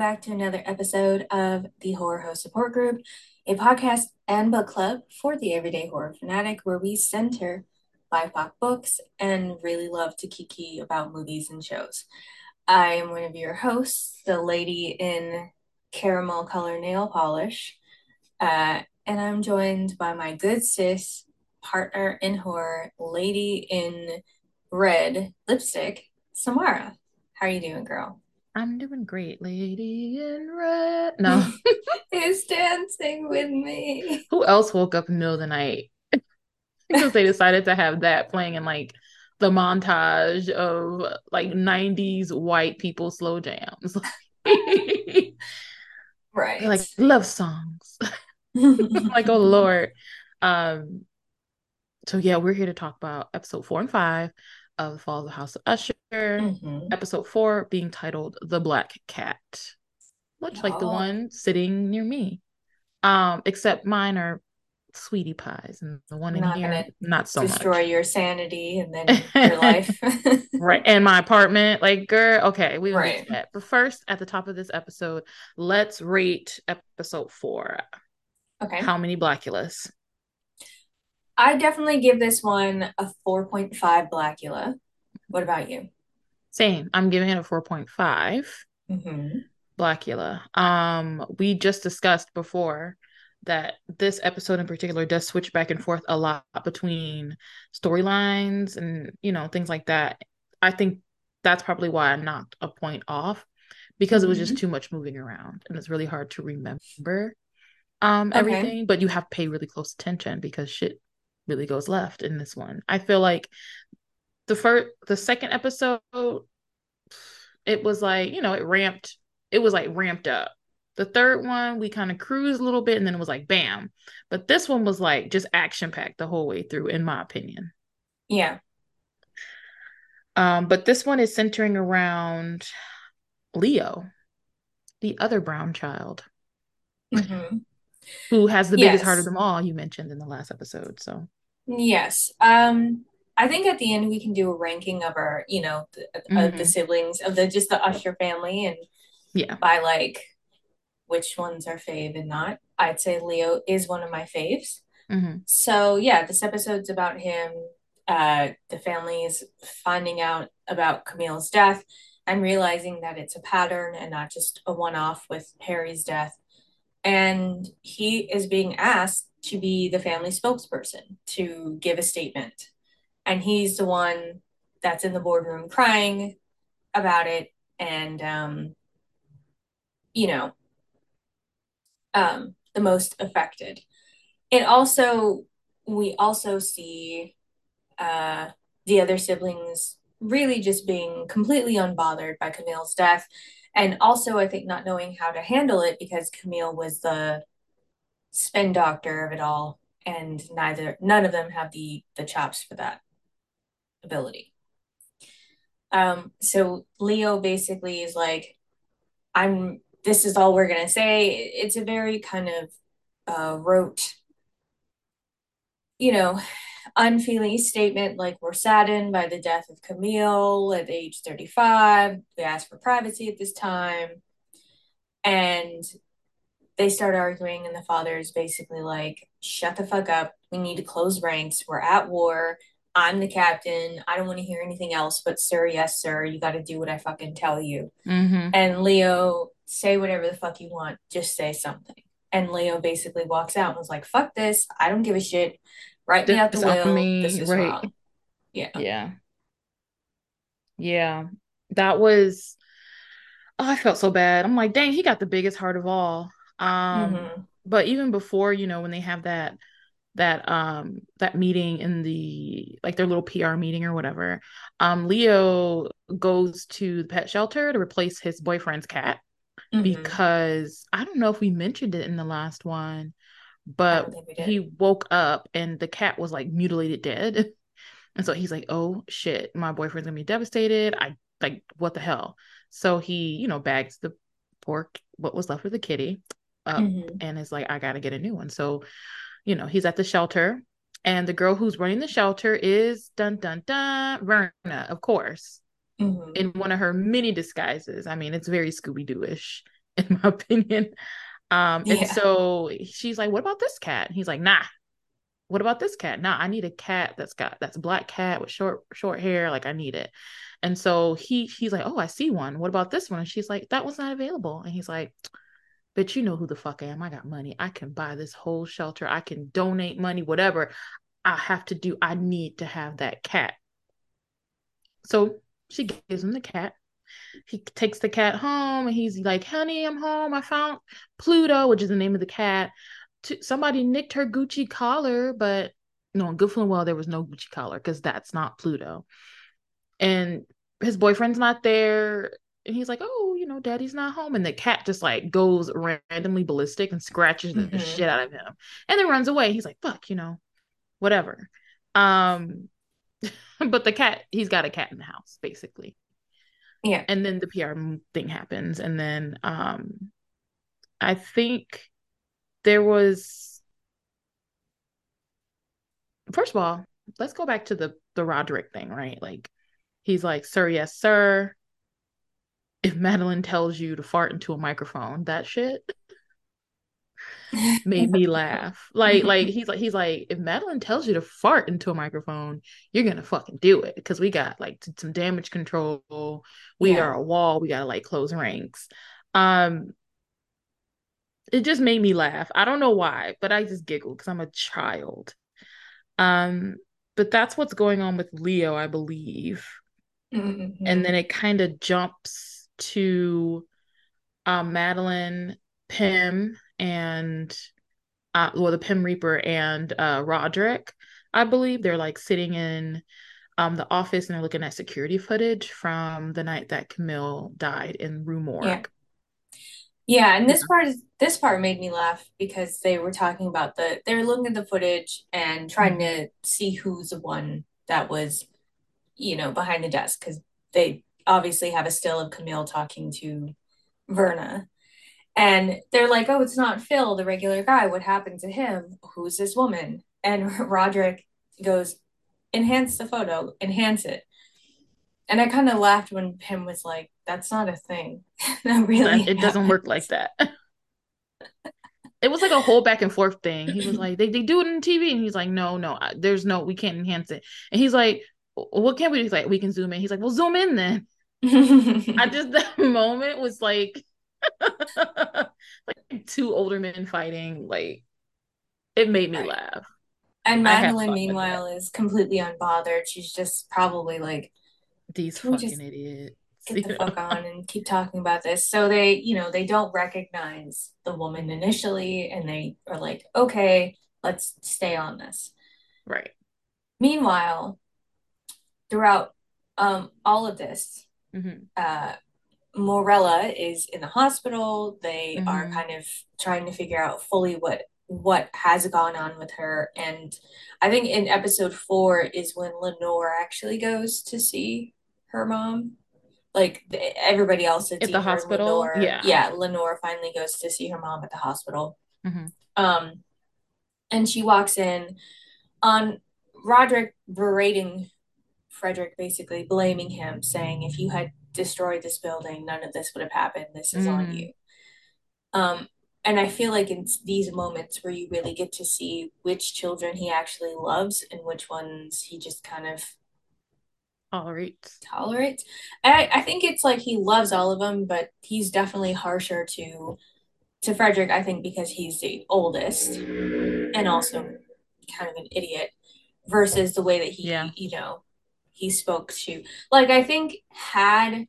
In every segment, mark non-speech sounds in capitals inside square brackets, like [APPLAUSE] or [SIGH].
Back to another episode of the Horror Host Support Group, a podcast and book club for the everyday horror fanatic where we center BIPOC books and really love to kiki about movies and shows. I am one of your hosts, the lady in caramel color nail polish, uh, and I'm joined by my good sis, partner in horror, lady in red lipstick, Samara. How are you doing, girl? I'm doing great, lady in red. No, [LAUGHS] He's dancing with me? who else woke up in the middle of the night? [LAUGHS] because they decided to have that playing in like the montage of like 90s white people slow jams. [LAUGHS] Right. like love songs. like, oh Lord. Um, so yeah, we're here to talk about episode four and five of The Fall of the House of Usher. Mhm. Episode four being titled The Black Cat. Much like the one sitting near me. Um, except mine are sweetie pies and the one in here not so Destroy much. your sanity and then [LAUGHS] your life. [LAUGHS] Right. And my apartment, like girl, okay, we Right. But first, at the top of this episode, let's rate episode four. Okay. How many Blackulas? I definitely give this one a 4.5 Blackula. What about you? Same. I'm giving it a 4.5 Mm-hmm. Blackula. Um, we just discussed before that this episode in particular does switch back and forth a lot between storylines and you know things like that. I think that's probably why I knocked a point off because it was just too much moving around and it's really hard to remember um Okay. everything, but you have to pay really close attention because shit really goes left in this one. I feel like the first the second episode it was like, you know, it ramped it was like ramped up. The third one, we kind of cruised a little bit and then it was like bam. But this one was like just action packed the whole way through, in my opinion. Yeah. Um, but this one is centering around Leo, the other brown child, hmm who has the biggest heart of them all, you mentioned in the last episode. So Yes. Um, I think at the end we can do a ranking of our, you know, the, of the siblings of the just the Usher family and yeah. by like which one's are fave and not. I'd say Leo is one of my faves. hmm So yeah, this episode's about him. Uh, the family is finding out about Camille's death and realizing that it's a pattern and not just a one-off with Harry's death. And he is being asked to be the family spokesperson to give a statement. And he's the one that's in the boardroom crying about it and um, you know, um, the most affected. It also, we also see uh, the other siblings really just being completely unbothered by Camille's death. And also, I think not knowing how to handle it because Camille was the spin doctor of it all, and neither none of them have the the chops for that ability. Um, so Leo basically is like, I'm this is all we're gonna say. It's a very kind of uh, rote, you know, unfeeling statement like we're saddened by the death of Camille at age 35. We asked for privacy at this time. And they start arguing, and the father is basically like, shut the fuck up. We need to close ranks. We're at war. I'm the captain. I don't want to hear anything else but, sir, yes, sir. You got to do what I fucking tell you. hmm And Leo, say whatever the fuck you want, just say something. And Leo basically walks out and was like, fuck this. I don't give a shit. Write me out the will. me, This is right. wrong. Yeah. Yeah. Yeah. That was oh, I felt so bad. I'm like, dang, he got the biggest heart of all. Um, Mhm. but even before, you know, when they have that that um that meeting in the like their little PR meeting or whatever, um, Leo goes to the pet shelter to replace his boyfriend's cat Mhm. because I don't know if we mentioned it in the last one, but don't think we did. he woke up and the cat was like mutilated dead. [LAUGHS] And so he's like, "Oh shit, my boyfriend's gonna be devastated. I like what the hell?" So he, you know, bags the pork, what was left of the kitty up Mhm. and is like, "I gotta get a new one." So, you know, he's at the shelter, and the girl who's running the shelter is dun dun dun Verna, of course. mm-hmm. in one of her many disguises. I mean, it's very Scooby Doo ish, [LAUGHS] in my opinion. Um, and yeah. so she's like, "What about this cat?" And he's like, "Nah." What about this cat? Nah, I need a cat that's got that's a black cat with short short hair. Like I need it. And so he he's like, "Oh, I see one. What about this one?" And she's like, "That one's not available." And he's like, "But you know who the fuck I am. I got money. I can buy this whole shelter. I can donate money, whatever I have to do. I need to have that cat." So she gives him the cat. He takes the cat home and he's like, honey, I'm home. I found Pluto, which is the name of the cat. Somebody nicked her Gucci collar, but no, good and well, there was no Gucci collar because that's not Pluto. And his boyfriend's not there. And he's like, oh, you know, daddy's not home. And the cat just like goes randomly ballistic and scratches mm-hmm. the shit out of him and then runs away. He's like, fuck, you know, whatever. Um, [LAUGHS] but the cat, he's got a cat in the house, basically. Yeah. And then the PR thing happens. And then um I think there was first of all, let's go back to the the Roderick thing, right? Like he's like, sir, yes, sir. If Madeline tells you to fart into a microphone, that shit made me [LAUGHS] laugh. Like, like he's like, he's like, if Madeline tells you to fart into a microphone, you're gonna fucking do it because we got like some damage control. We yeah. are a wall. We gotta like close ranks. Um, it just made me laugh. I don't know why, but I just giggled because I'm a child. Um, but that's what's going on with Leo, I believe. Mm-hmm. And then it kind of jumps to um, Madeline, Pym, and uh, well, the Pym Reaper and uh, Roderick, I believe they're like sitting in um, the office and they're looking at security footage from the night that Camille died in Rue Morgue. Yeah. Yeah, and this part is this part made me laugh because they were talking about the they were looking at the footage and trying mm-hmm. to see who's the one that was, you know, behind the desk because they obviously have a still of Camille talking to Verna. And they're like, oh, it's not Phil, the regular guy. What happened to him? Who's this woman? And [LAUGHS] Roderick goes, enhance the photo, enhance it. And I kind of laughed when Pym was like, that's not a thing. [LAUGHS] that really, it doesn't work like that. [LAUGHS] it was like a whole back and forth thing. He was like, they, they do it in TV. And he's like, no, no, there's no, we can't enhance it. And he's like, what can we do? He's like, we can zoom in. He's like, well, zoom in then. I just, that moment was like, [LAUGHS] like two older men fighting. Like it made me right. laugh. And Madeline, meanwhile, is completely unbothered. She's just probably like these fucking idiots. Get the fuck [LAUGHS] on and keep talking about this. So they, you know, they don't recognize the woman initially, and they are like, okay, let's stay on this. Right. Meanwhile, throughout um, all of this, mm-hmm. uh, Morella is in the hospital. They mm-hmm. are kind of trying to figure out fully what what has gone on with her. And I think in episode four is when Lenore actually goes to see her mom. Like everybody else at the hospital. Lenore, yeah, yeah. Lenore finally goes to see her mom at the hospital. Mm-hmm. Um, and she walks in on Roderick berating Frederick, basically blaming him, saying, "If you had destroyed this building, none of this would have happened. This is mm. on you. Um, and I feel like in these moments where you really get to see which children he actually loves and which ones he just kind of tolerates. Tolerates. I, I think it's like he loves all of them, but he's definitely harsher to to Frederick, I think, because he's the oldest and also kind of an idiot versus the way that he, yeah. you know, he spoke to. Like I think had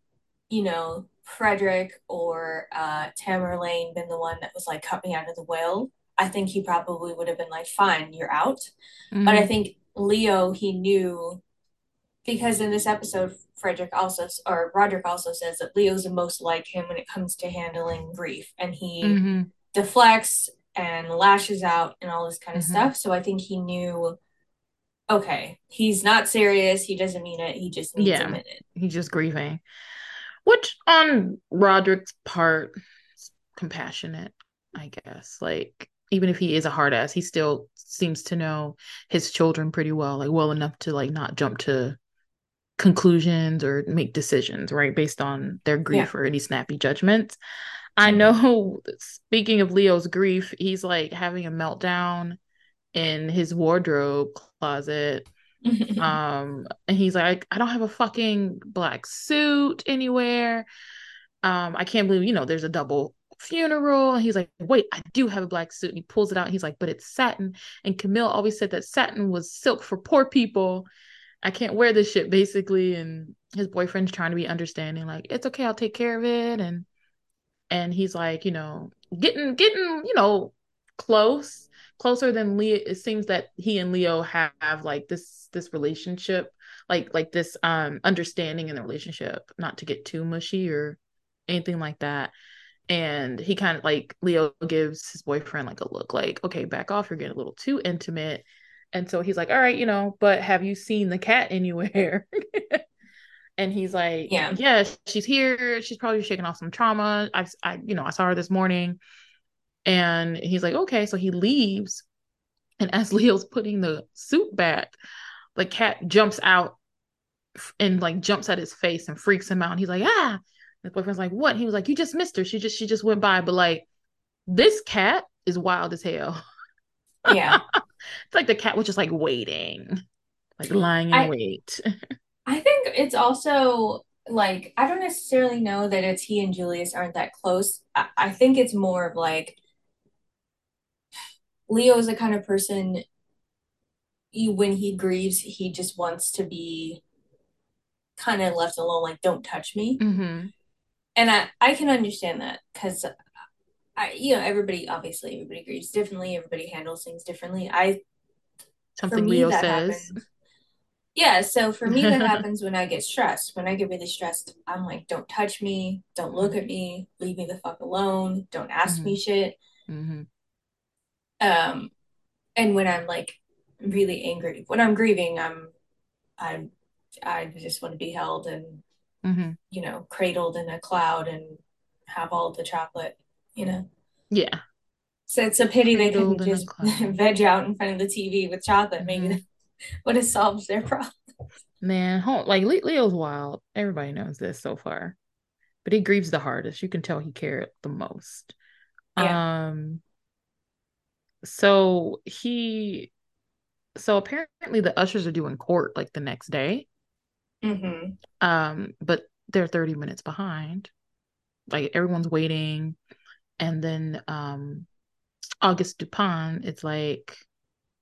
you know Frederick or uh, Tamerlane been the one that was like cut me out of the will, I think he probably would have been like, fine, you're out. Mm-hmm. But I think Leo, he knew because in this episode, Frederick also or Roderick also says that Leo's the most like him when it comes to handling grief, and he mm-hmm. deflects and lashes out and all this kind of mm-hmm. stuff. So I think he knew okay, he's not serious. He doesn't mean it. He just needs yeah, a minute. He's just grieving. Which on Roderick's part, is compassionate, I guess. Like, even if he is a hard ass, he still seems to know his children pretty well, like well enough to like not jump to conclusions or make decisions, right? Based on their grief yeah. or any snappy judgments. I know [LAUGHS] speaking of Leo's grief, he's like having a meltdown in his wardrobe closet. [LAUGHS] um and he's like I don't have a fucking black suit anywhere. Um I can't believe, you know, there's a double funeral. And he's like, wait, I do have a black suit. And he pulls it out. he's like, but it's satin. And Camille always said that satin was silk for poor people. I can't wear this shit basically. And his boyfriend's trying to be understanding, like, it's okay, I'll take care of it. And and he's like, you know, getting getting, you know, close, closer than Leo. It seems that he and Leo have, have like this this relationship, like like this um understanding in the relationship, not to get too mushy or anything like that. And he kind of like Leo gives his boyfriend like a look like, okay, back off, you're getting a little too intimate. And so he's like, all right, you know, but have you seen the cat anywhere? [LAUGHS] and he's like, yeah, yeah, she's here. She's probably shaking off some trauma. I've, I, you know, I saw her this morning. And he's like, okay. So he leaves. And as [LAUGHS] Leo's putting the suit back, the cat jumps out and like jumps at his face and freaks him out. And he's like, ah. his boyfriend's like, what? He was like, you just missed her. She just, she just went by. But like, this cat is wild as hell. [LAUGHS] Yeah. it's like the cat was just like waiting, like lying in I, wait. [LAUGHS] I think it's also like I don't necessarily know that it's he and Julius aren't that close. I, I think it's more of like Leo is the kind of person you, when he grieves, he just wants to be kind of left alone, like don't touch me. Mm-hmm. And I I can understand that because I, you know, everybody obviously everybody grieves differently. Everybody handles things differently. I something me, Leo says. Happens. Yeah, so for me that [LAUGHS] happens when I get stressed. When I get really stressed, I'm like, don't touch me, don't look at me, leave me the fuck alone, don't ask mm-hmm. me shit. Mm-hmm. Um, and when I'm like really angry, when I'm grieving, I'm, I'm, I just want to be held and, mm-hmm. you know, cradled in a cloud and have all the chocolate you know? Yeah. So it's a pity they couldn't just [LAUGHS] veg out in front of the TV with chocolate. Maybe mm-hmm. [LAUGHS] would have solved their problem. Man, like Leo's wild. Everybody knows this so far, but he grieves the hardest. You can tell he cared the most. Yeah. Um. So he, so apparently the ushers are doing court like the next day. Mm-hmm. Um, but they're thirty minutes behind. Like everyone's waiting and then um August Dupin, it's like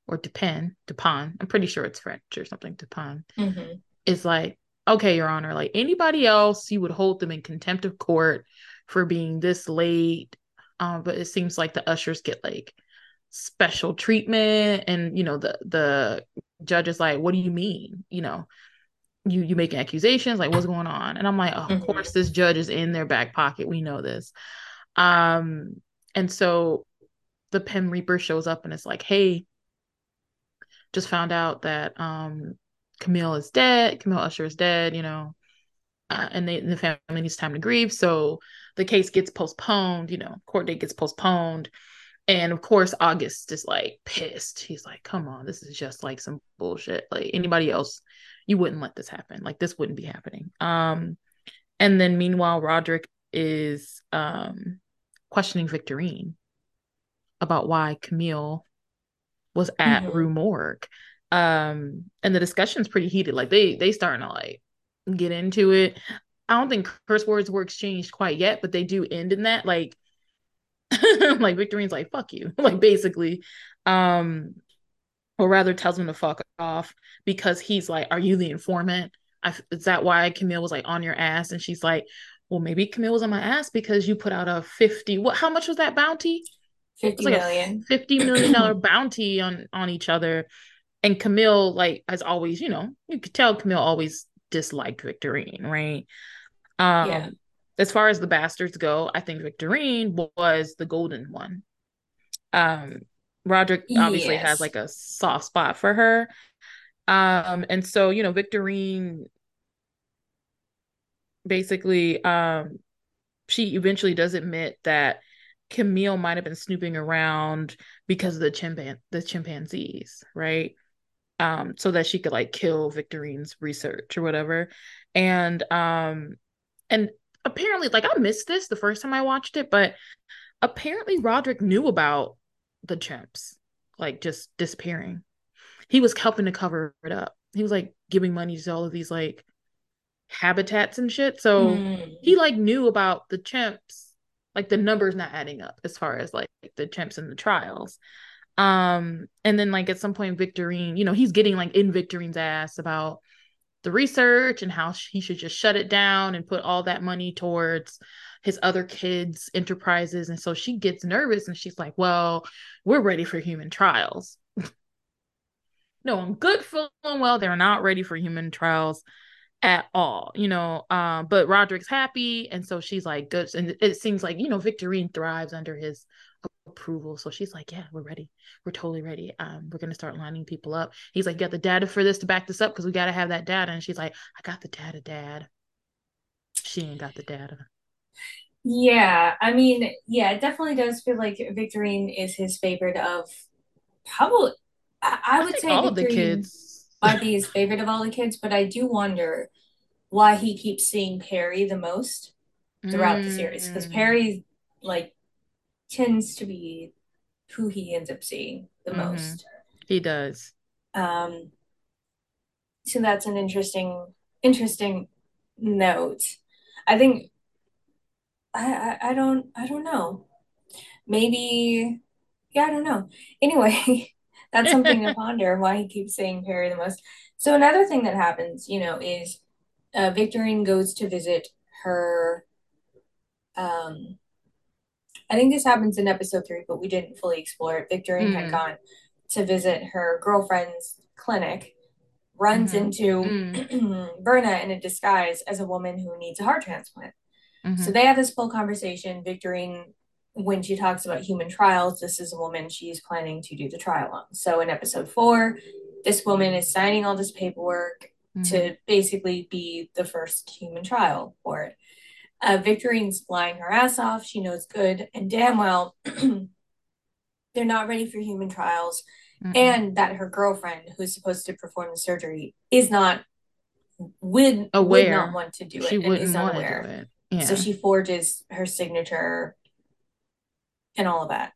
or Dupin, Dupin, I'm pretty sure it's French or something, Dupin, mm-hmm. is like, okay, Your Honor, like anybody else, you would hold them in contempt of court for being this late. Um, but it seems like the ushers get like special treatment and you know the the judge is like what do you mean you know you you making accusations like what's going on and i'm like oh, mm-hmm. of course this judge is in their back pocket we know this um, and so the Pym Reaper shows up and it's like, hey, just found out that um Camille is dead, Camille Usher is dead, you know. Uh, and, they, and the family needs time to grieve. So the case gets postponed, you know, court date gets postponed. And of course, August is like pissed. He's like, come on, this is just like some bullshit. Like anybody else, you wouldn't let this happen. Like this wouldn't be happening. Um, and then meanwhile, Roderick is um questioning Victorine about why Camille was at mm-hmm. Rue Morgue. Um, and the discussion's pretty heated. Like they they starting to like get into it. I don't think curse words were exchanged quite yet, but they do end in that. Like [LAUGHS] like Victorine's like, fuck you. [LAUGHS] like basically. Um, or rather tells him to fuck off because he's like, Are you the informant? I, is that why Camille was like on your ass? And she's like, well, maybe Camille was on my ass because you put out a 50, what, how much was that bounty? 50 like million. [CLEARS THROAT] 50 million dollar bounty on, on each other. And Camille, like, as always, you know, you could tell Camille always disliked Victorine, right? Um, yeah. As far as the bastards go, I think Victorine was the golden one. Um, Roderick obviously yes. has like a soft spot for her. Um, and so, you know, Victorine basically um she eventually does admit that Camille might have been snooping around because of the chimpan the chimpanzees, right? um, so that she could like kill Victorine's research or whatever. And um, and apparently, like I missed this the first time I watched it, but apparently Roderick knew about the chimps like just disappearing. He was helping to cover it up. He was like giving money to all of these like habitats and shit. So mm. he like knew about the chimps, like the numbers not adding up as far as like the chimps and the trials. Um, and then like at some point, Victorine, you know, he's getting like in Victorine's ass about the research and how he should just shut it down and put all that money towards his other kids' enterprises. And so she gets nervous and she's like, Well, we're ready for human trials. [LAUGHS] no, I'm good feeling well. They're not ready for human trials at all, you know. Um, but Roderick's happy, and so she's like, good. And it seems like, you know, Victorine thrives under his approval. So she's like, Yeah, we're ready. We're totally ready. Um, we're gonna start lining people up. He's like, Got the data for this to back this up because we gotta have that data. And she's like, I got the data, Dad. She ain't got the data. Yeah, I mean, yeah, it definitely does feel like Victorine is his favorite of probably I, I would I say all the kids might be his favorite of all the kids, but I do wonder why he keeps seeing Perry the most throughout mm. the series because mm. Perry like tends to be who he ends up seeing the mm-hmm. most. He does. Um so that's an interesting interesting note. I think I, I I don't I don't know. Maybe yeah, I don't know. [LAUGHS] Anyway, that's something to [LAUGHS] ponder why he keeps saying Perry the most. So another thing that happens, you know, is uh, Victorine goes to visit her um I think this happens in episode three, but we didn't fully explore it. Victorine mm. had gone to visit her girlfriend's clinic, runs mm-hmm. into mm. [CLEARS THROAT] Verna in a disguise as a woman who needs a heart transplant. Mm-hmm. So they have this full conversation. Victorine, when she talks about human trials, this is a woman she's planning to do the trial on. So in episode four, this woman is signing all this paperwork mm-hmm. to basically be the first human trial for it. Uh, Victorine's flying her ass off. She knows good and damn well [CLEARS THROAT] they're not ready for human trials, mm-hmm. and that her girlfriend, who's supposed to perform the surgery, is not would aware. would not want to do it she and is unaware. Yeah. So she forges her signature and all of that.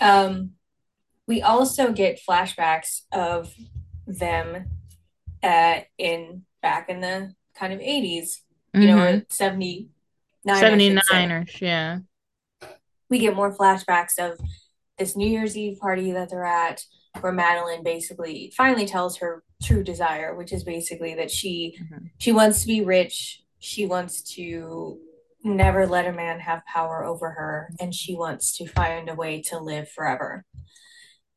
Um, we also get flashbacks of them uh, in back in the kind of 80s, you mm-hmm. know, 70 79ers, yeah. We get more flashbacks of this New Year's Eve party that they're at, where Madeline basically finally tells her true desire, which is basically that she mm-hmm. she wants to be rich, she wants to never let a man have power over her, and she wants to find a way to live forever.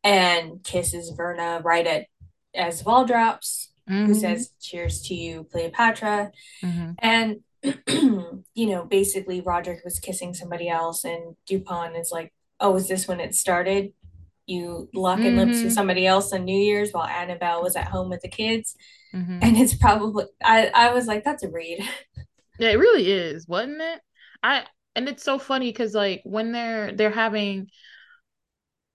And kisses Verna right at as ball drops, mm-hmm. who says, Cheers to you, Cleopatra. Mm-hmm. And [CLEARS THROAT] you know, basically Roderick was kissing somebody else, and Dupont is like, "Oh, is this when it started? You locking mm-hmm. lips with somebody else on New Year's while Annabelle was at home with the kids." Mm-hmm. And it's probably I I was like, "That's a read." Yeah, it really is, wasn't it? I and it's so funny because like when they're they're having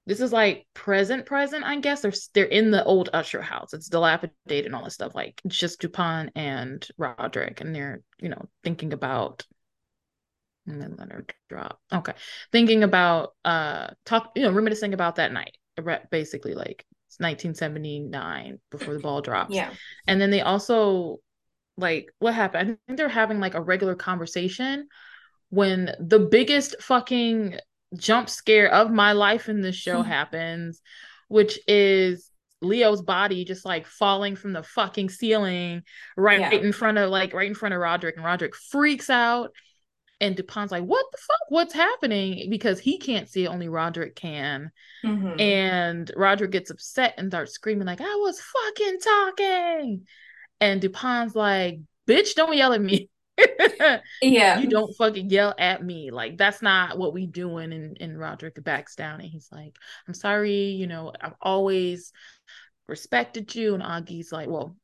this is like present present i guess. They're they're in the old usher house. It's dilapidated and all this stuff like it's just dupin and roderick and they're you know thinking about and then let her drop. Okay. Thinking about uh talk you know reminiscing about that night basically like it's 1979 before the ball drops. Yeah. And then they also like what happened? I think they're having like a regular conversation when the biggest fucking jump scare of my life in this show happens, which is Leo's body just like falling from the fucking ceiling right, yeah. in front of like right in front of Roderick and Roderick freaks out and Dupin's like what the fuck? What's happening? Because he can't see it only Roderick can mm-hmm. and Roderick gets upset and starts screaming like I was fucking talking! And Dupin's like bitch don't yell at me [LAUGHS] yeah. You don't fucking yell at me. Like that's not what we doing. And and Roderick backs down and he's like, I'm sorry, you know, I've always respected you. And Augie's like, well,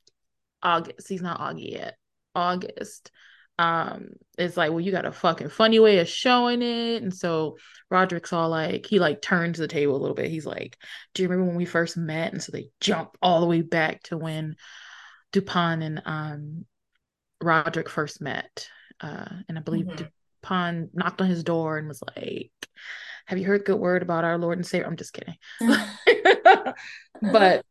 August, he's not Augie yet. August. um it's like well you got a fucking funny way of showing it and so roderick's all like he like turns the table a little bit he's like do you remember when we first met and so they jump all the way back to when Dupont and um roderick first met uh and i believe mm-hmm. dupin knocked on his door and was like have you heard good word about our lord and savior? I'm just kidding. [LAUGHS] But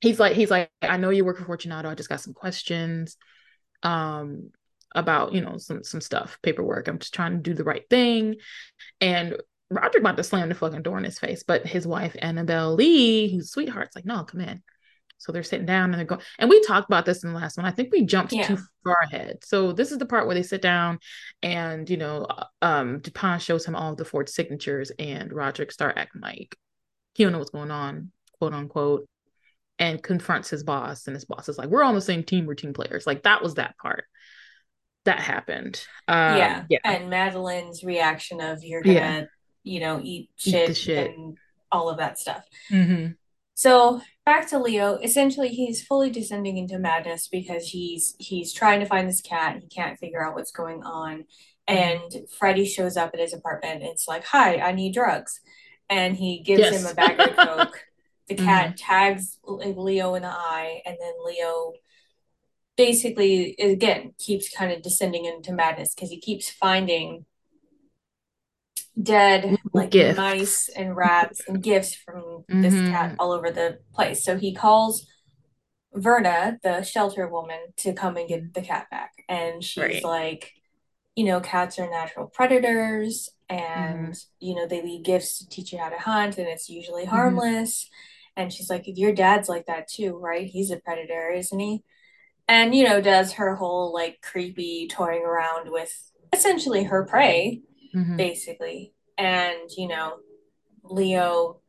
he's like he's like i know you work for fortunato. I just got some questions um about you know some some stuff paperwork. I'm just trying to do the right thing. And Roderick about to slam the fucking door in his face, but his wife Annabelle Lee, who's sweetheart's like, no, come in. So they're sitting down and they're going, and we talked about this in the last one. I think we jumped yeah. too far ahead. So this is the part where they sit down, and you know, uh, um, Dupin shows him all of the Ford signatures, and Roderick start acting like he don't know what's going on, quote unquote, and confronts his boss, and his boss is like, "We're on the same team. We're team players." Like that was that part that happened. Um, yeah. yeah. And Madeline's reaction of you're gonna, yeah. you know, eat shit, eat shit, and all of that stuff. Mm-hmm. So back to Leo. Essentially, he's fully descending into madness because he's he's trying to find this cat. He can't figure out what's going on. And Freddy shows up at his apartment. And it's like, "Hi, I need drugs," and he gives yes. him a bag of [LAUGHS] coke. The cat mm-hmm. tags Leo in the eye, and then Leo basically again keeps kind of descending into madness because he keeps finding dead like gifts. mice and rats and gifts from mm-hmm. this cat all over the place. So he calls Verna, the shelter woman, to come and get the cat back. And she's right. like, you know, cats are natural predators and, mm-hmm. you know, they leave gifts to teach you how to hunt and it's usually mm-hmm. harmless. Mm-hmm. And she's like, your dad's like that too, right? He's a predator, isn't he? and you know does her whole like creepy toying around with essentially her prey mm-hmm. basically and you know leo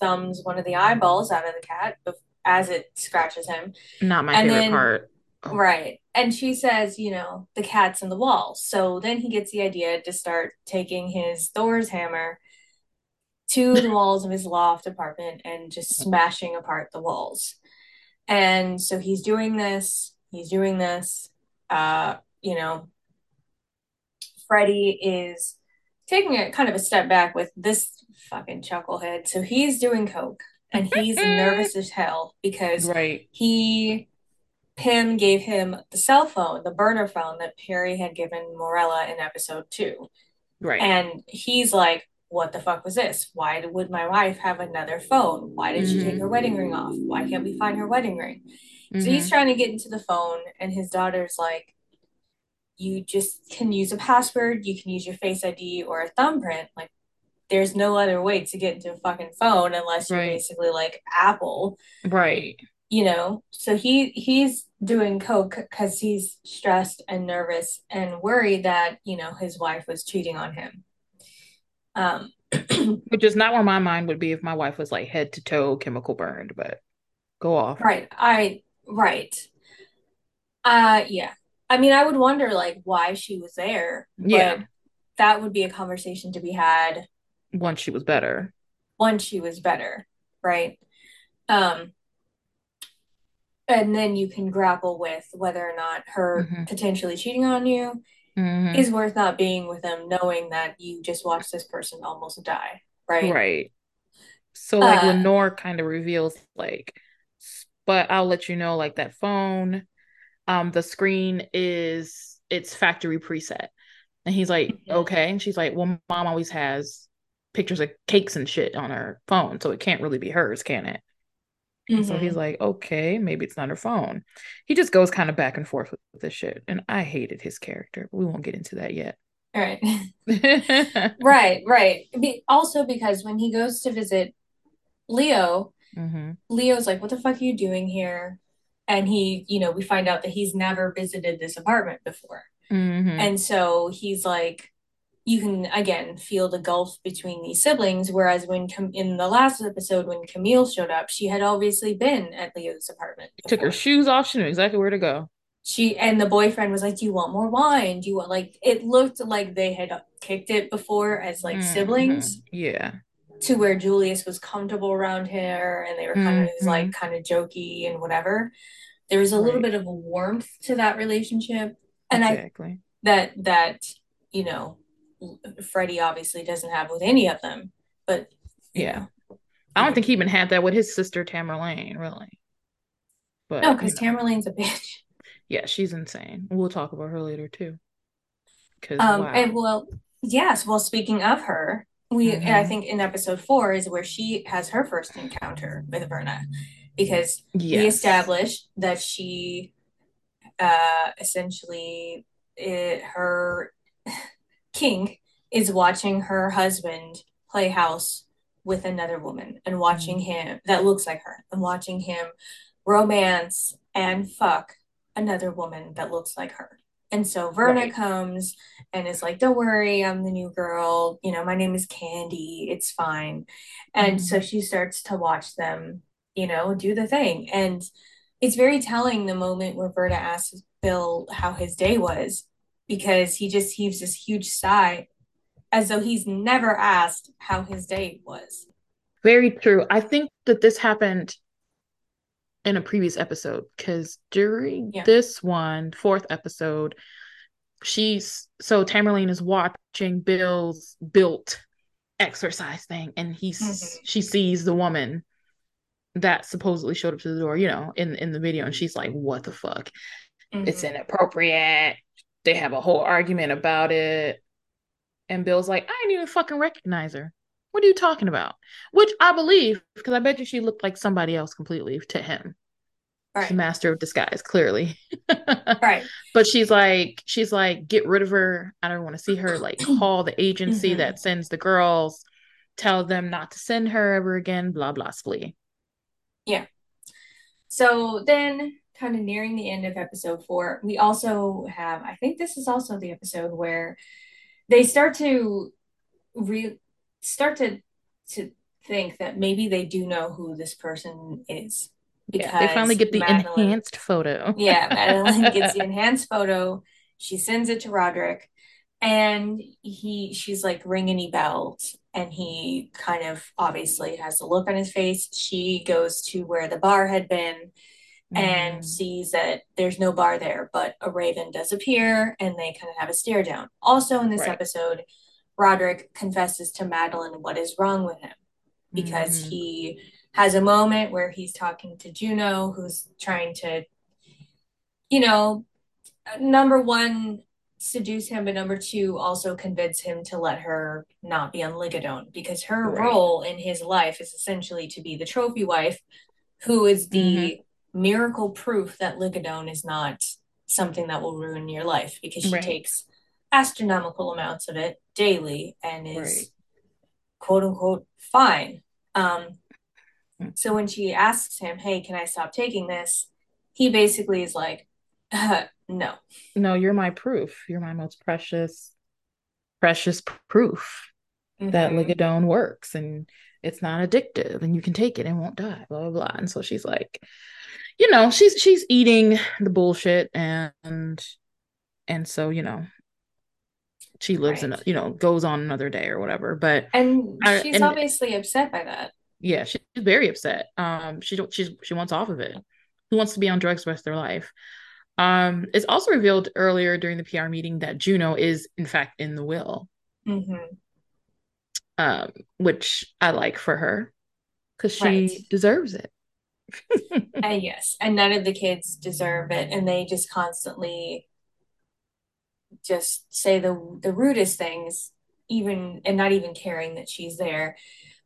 thumbs one of the eyeballs out of the cat as it scratches him not my and favorite then, part oh. right and she says you know the cat's in the wall so then he gets the idea to start taking his thor's hammer to the [LAUGHS] walls of his loft apartment and just smashing apart the walls and so he's doing this, he's doing this. Uh, you know, Freddy is taking a kind of a step back with this fucking chucklehead. So he's doing coke and he's [LAUGHS] nervous as hell because right. he Pym gave him the cell phone, the burner phone that Perry had given Morella in episode two. Right. And he's like, what the fuck was this? Why would my wife have another phone? Why did mm-hmm. she take her wedding ring off? Why can't we find her wedding ring? Mm-hmm. So he's mm-hmm. trying to get into the phone, and his daughter's like, You just can use a password, you can use your face ID or a thumbprint. Like, there's no other way to get into a fucking phone unless you're right. basically like Apple. Right. You know, so he he's doing coke because he's stressed and nervous and worried that you know his wife was cheating on him um, [CLEARS THROAT] Which is not where my mind would be if my wife was like head to toe chemical burned, but go off. Right. I, right. Uh, yeah. I mean, I would wonder like why she was there. yeah. That would be a conversation to be had once she was better. Once she was better. Right. Um, and then you can grapple with whether or not her mm-hmm. potentially cheating on you mm-hmm. is worth not being with them knowing that you just watched this person almost die right right so like uh, lenore kind of reveals like but i'll let you know like that phone um the screen is it's factory preset and he's like mm-hmm. okay and she's like well mom always has pictures of cakes and shit on her phone so it can't really be hers can it Mm-hmm. So he's mm-hmm. like, okay, maybe it's not her phone. He just goes kind of back and forth with, with this shit. And I hated his character, we won't get into that yet. Right. [LAUGHS] [LAUGHS] right, right. Be- also, because when he goes to visit Leo, mm-hmm. Leo's like, what the fuck are you doing here? And he, you know, we find out that he's never visited this apartment before. Mm-hmm. And so he's like, you can again feel the gulf between these siblings. Whereas when in the last episode, when Camille showed up, she had obviously been at Leo's apartment. Before. Took her shoes off. She knew exactly where to go. She and the boyfriend was like, "Do you want more wine? Do you want like?" It looked like they had kicked it before as like mm-hmm. siblings. Yeah. To where Julius was comfortable around her, and they were kind mm-hmm. of like kind of jokey and whatever. There was a right. little bit of a warmth to that relationship And exactly. I that that you know, Freddie obviously doesn't have with any of them, but yeah. Know, I don't think he even had that with his sister Tamerlane, really. But no, because you know. Tamerlane's a bitch. Yeah, she's insane. We'll talk about her later too. Um, wow. and well, yes. Well, speaking of her, we mm-hmm. I think in episode four is where she has her first encounter with Verna, because yes. we established that she, uh, essentially, it, her [LAUGHS] king is watching her husband play house with another woman and watching mm-hmm. him that looks like her and watching him romance and fuck another woman that looks like her. And so Verna right. comes and is like, Don't worry, I'm the new girl. You know, my name is Candy. It's fine. And mm-hmm. so she starts to watch them, you know, do the thing. And it's very telling the moment where Verna asks Bill how his day was because he just heaves this huge sigh as though he's never asked how his day was. Very true. I think that this happened in a previous episode because during yeah. this one, fourth episode, she's so Tamerlane is watching Bill's built exercise thing and he's mm-hmm. she sees the woman that supposedly showed up to the door, you know, in in the video and she's like, "What the fuck? Mm-hmm. It's inappropriate." They have a whole argument about it. And Bill's like, "I didn't even fucking recognize her." What are you talking about? Which I believe because I bet you she looked like somebody else completely to him. Right. master of disguise, clearly. [LAUGHS] right. But she's like, she's like, get rid of her. I don't want to see her. Like, [CLEARS THROAT] call the agency mm-hmm. that sends the girls, tell them not to send her ever again, blah, blah, splee. Yeah. So then, kind of nearing the end of episode four, we also have, I think this is also the episode where they start to re start to to think that maybe they do know who this person is because yeah, they finally get the Madeline, enhanced photo. yeah, [LAUGHS] Madeline gets the enhanced photo. She sends it to Roderick, and he she's like ring any bells, and he kind of obviously has a look on his face. She goes to where the bar had been. Mm. And sees that there's no bar there, but a raven does appear, and they kind of have a stare down. Also, in this right. episode, Roderick confesses to Madeline what is wrong with him because mm-hmm. he has a moment where he's talking to Juno, who's trying to, you know, number one, seduce him, but number two, also convince him to let her not be on Ligodone because her right. role in his life is essentially to be the trophy wife who is the mm-hmm. miracle proof that Ligodone is not something that will ruin your life because she right. takes astronomical amounts of it daily and is right. quote unquote fine. Um, so when she asks him, "Hey, can I stop taking this?" he basically is like, uh, [LAUGHS] "No, no, you're my proof. You're my most precious, precious proof mm-hmm. that Ligodone works and it's not addictive and you can take it and won't die." Blah blah blah. And so she's like, you know, she's she's eating the bullshit and and so you know she lives right. in you know goes on another day or whatever but and she's I, and, obviously upset by that yeah, she's very upset. Um, she don't she's she wants off of it. Who wants to be on drugs the rest of their life? Um, it's also revealed earlier during the PR meeting that Juno is in fact in the will. Mm-hmm. Um, which I like for her because she right. deserves it. [LAUGHS] uh, yes, and none of the kids deserve it, and they just constantly just say the the rudest things, even and not even caring that she's there.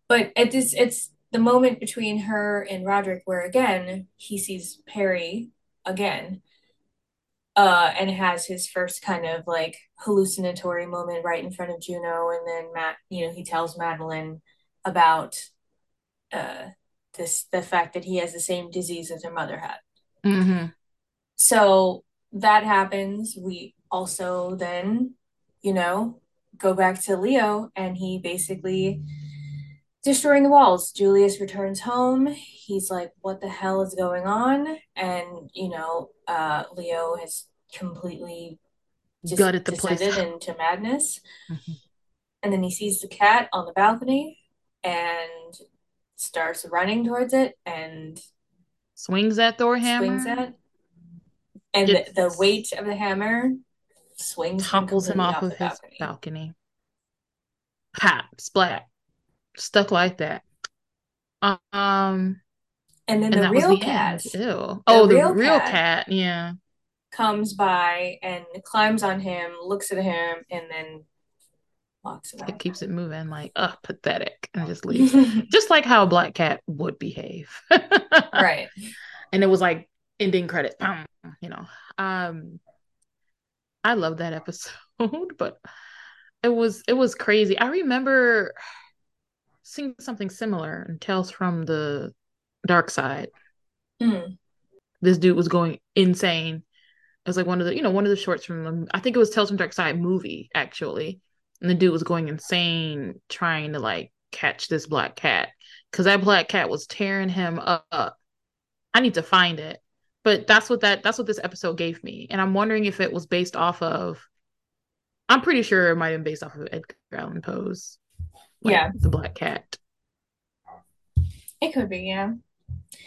But it is it's the moment between her and Roderick where again he sees Perry again uh and has his first kind of like hallucinatory moment right in front of Juno and then Matt you know he tells Madeline about uh this the fact that he has the same disease as her mother had. Mm-hmm. So that happens. We also then, you know, go back to Leo and he basically destroying the walls. Julius returns home. He's like, what the hell is going on? And, you know, uh, Leo has completely just Gutted the place. into madness. Mm-hmm. And then he sees the cat on the balcony and starts running towards it and swings that Thor hammer. Swings it. And the, the weight of the hammer swings topples him off, off of his balcony. balcony. Pop, splat, stuck like that. Um, and then and the real the cat. Ew. The oh, the real cat, cat, yeah, comes by and climbs on him, looks at him, and then walks away. It keeps it moving, like, oh, pathetic, and just leaves. [LAUGHS] just like how a black cat would behave. [LAUGHS] right. And it was like ending credit, you know. Um, I love that episode, [LAUGHS] but it was it was crazy. I remember seeing something similar in Tales from the Dark Side. Mm. This dude was going insane. It was like one of the, you know, one of the shorts from the, I think it was Tales from Dark Side movie, actually. And the dude was going insane trying to like catch this black cat. Cause that black cat was tearing him up. I need to find it. But that's what that that's what this episode gave me. And I'm wondering if it was based off of I'm pretty sure it might have been based off of Edgar Allan Poe's like, yeah. The Black Cat. It could be, yeah.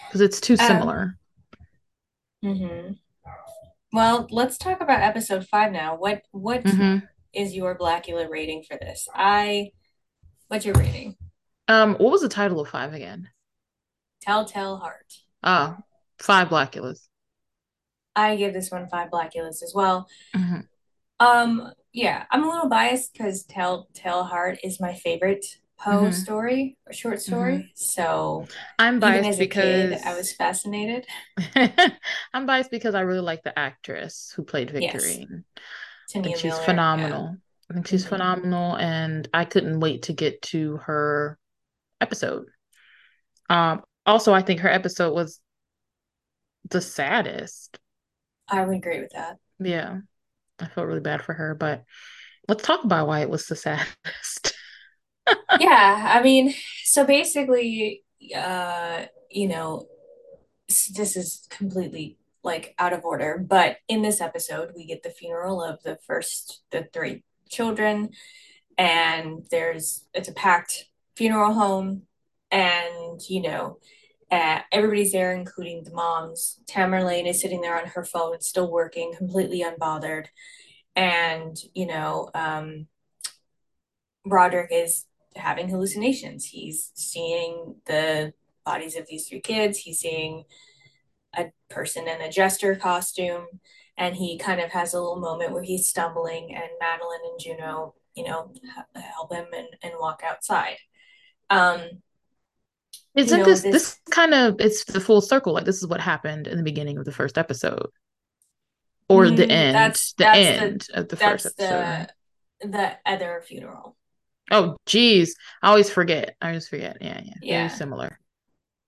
Because it's too um, similar. Um, mm-hmm. Well, let's talk about episode five now. What what mm-hmm. is your Blackula rating for this? I what's your rating? Um, what was the title of five again? Telltale Heart. Oh, five Blackulas. I give this one five Blackulas as well. Mm-hmm. Um, yeah, I'm a little biased because Telltale Heart is my favorite Poe mm-hmm. story or short story. Mm-hmm. So I'm biased because kid, I was fascinated. [LAUGHS] I'm biased because I really like the actress who played Victorine. Yes. I think she's Miller, phenomenal. Yeah. I think she's mm-hmm. phenomenal, and I couldn't wait to get to her episode. Um, also, I think her episode was the saddest. I would agree with that. Yeah. I felt really bad for her, but let's talk about why it was the saddest. [LAUGHS] yeah, I mean, so basically, uh, you know, this is completely like out of order, but in this episode, we get the funeral of the first the three children, and there's it's a packed funeral home, and you know, uh, everybody's there, including the moms. Tamerlane is sitting there on her phone, still working, completely unbothered. And, you know, um, Roderick is having hallucinations. He's seeing the bodies of these three kids, he's seeing a person in a jester costume, and he kind of has a little moment where he's stumbling, and Madeline and Juno, you know, help him and, and walk outside. Um, isn't know, this, this this kind of it's the full circle? Like this is what happened in the beginning of the first episode, or mm, the end, that's, the that's end the, of the first episode. The, the other funeral. Oh, geez, I always forget. I always forget. Yeah, yeah, yeah. Very similar.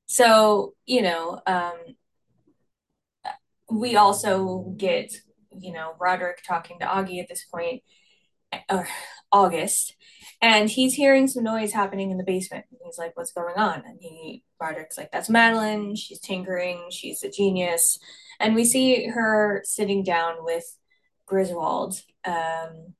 So you know, um, we also get you know Roderick talking to Augie at this point, or August, and he's hearing some noise happening in the basement. He's like, "What's going on?" And he Roderick's like, "That's Madeline. She's tinkering. She's a genius." And we see her sitting down with Griswold, um,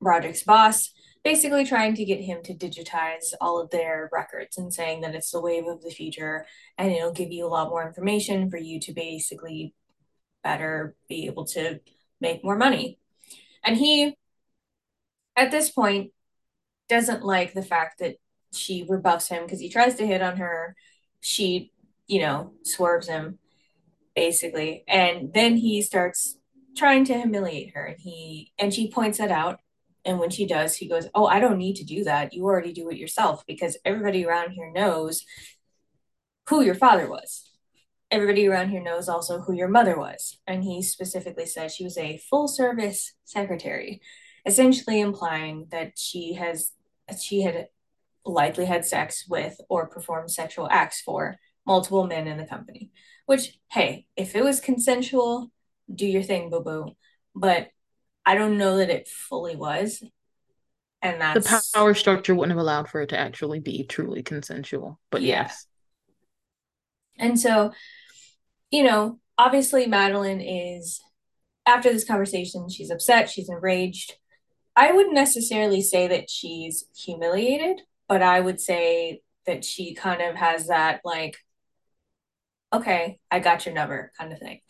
Roderick's boss, basically trying to get him to digitize all of their records and saying that it's the wave of the future and it'll give you a lot more information for you to basically better be able to make more money. And he, at this point, doesn't like the fact that she rebuffs him because he tries to hit on her. She, you know, swerves him basically. And then he starts trying to humiliate her and he and she points that out. And when she does he goes oh i don't need to do that. You already do it yourself because everybody around here knows who your father was. Everybody around here knows also who your mother was. And he specifically said she was a full service secretary essentially implying that she has she had likely had sex with or performed sexual acts for multiple men in the company. Which, hey, if it was consensual, do your thing, boo boo. But I don't know that it fully was. And that's the power structure wouldn't have allowed for it to actually be truly consensual. But yeah. yes. And so, you know, obviously Madeline is after this conversation, she's upset, she's enraged. I wouldn't necessarily say that she's humiliated, but I would say that she kind of has that like, okay, I got your number kind of thing.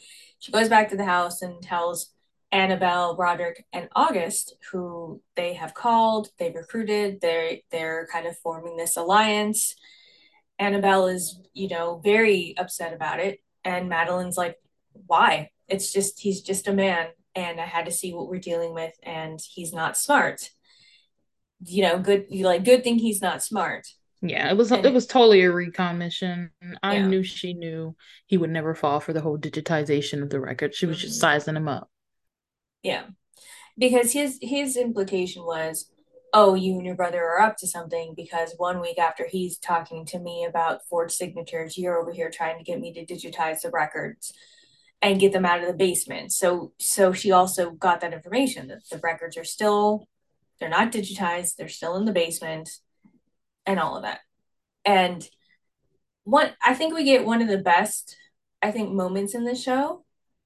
She goes back to the house and tells Annabelle, Roderick, and August, who they have called, they've recruited, they're they're kind of forming this alliance. Annabelle is, you know, very upset about it. And Madeline's like, why? It's just he's just a man and I had to see what we're dealing with and he's not smart. You know, good you like good thing he's not smart. Yeah, it was and, it was totally a recon mission. I yeah. knew she knew he would never fall for the whole digitization of the record. She was mm-hmm. just sizing him up. Yeah. Because his his implication was, oh, you and your brother are up to something because one week after he's talking to me about forged signatures, you're over here trying to get me to digitize the records and get them out of the basement. So so she also got that information that the records are still they're not digitized, they're still in the basement and all of that. And one I think we get one of the best I think moments in the show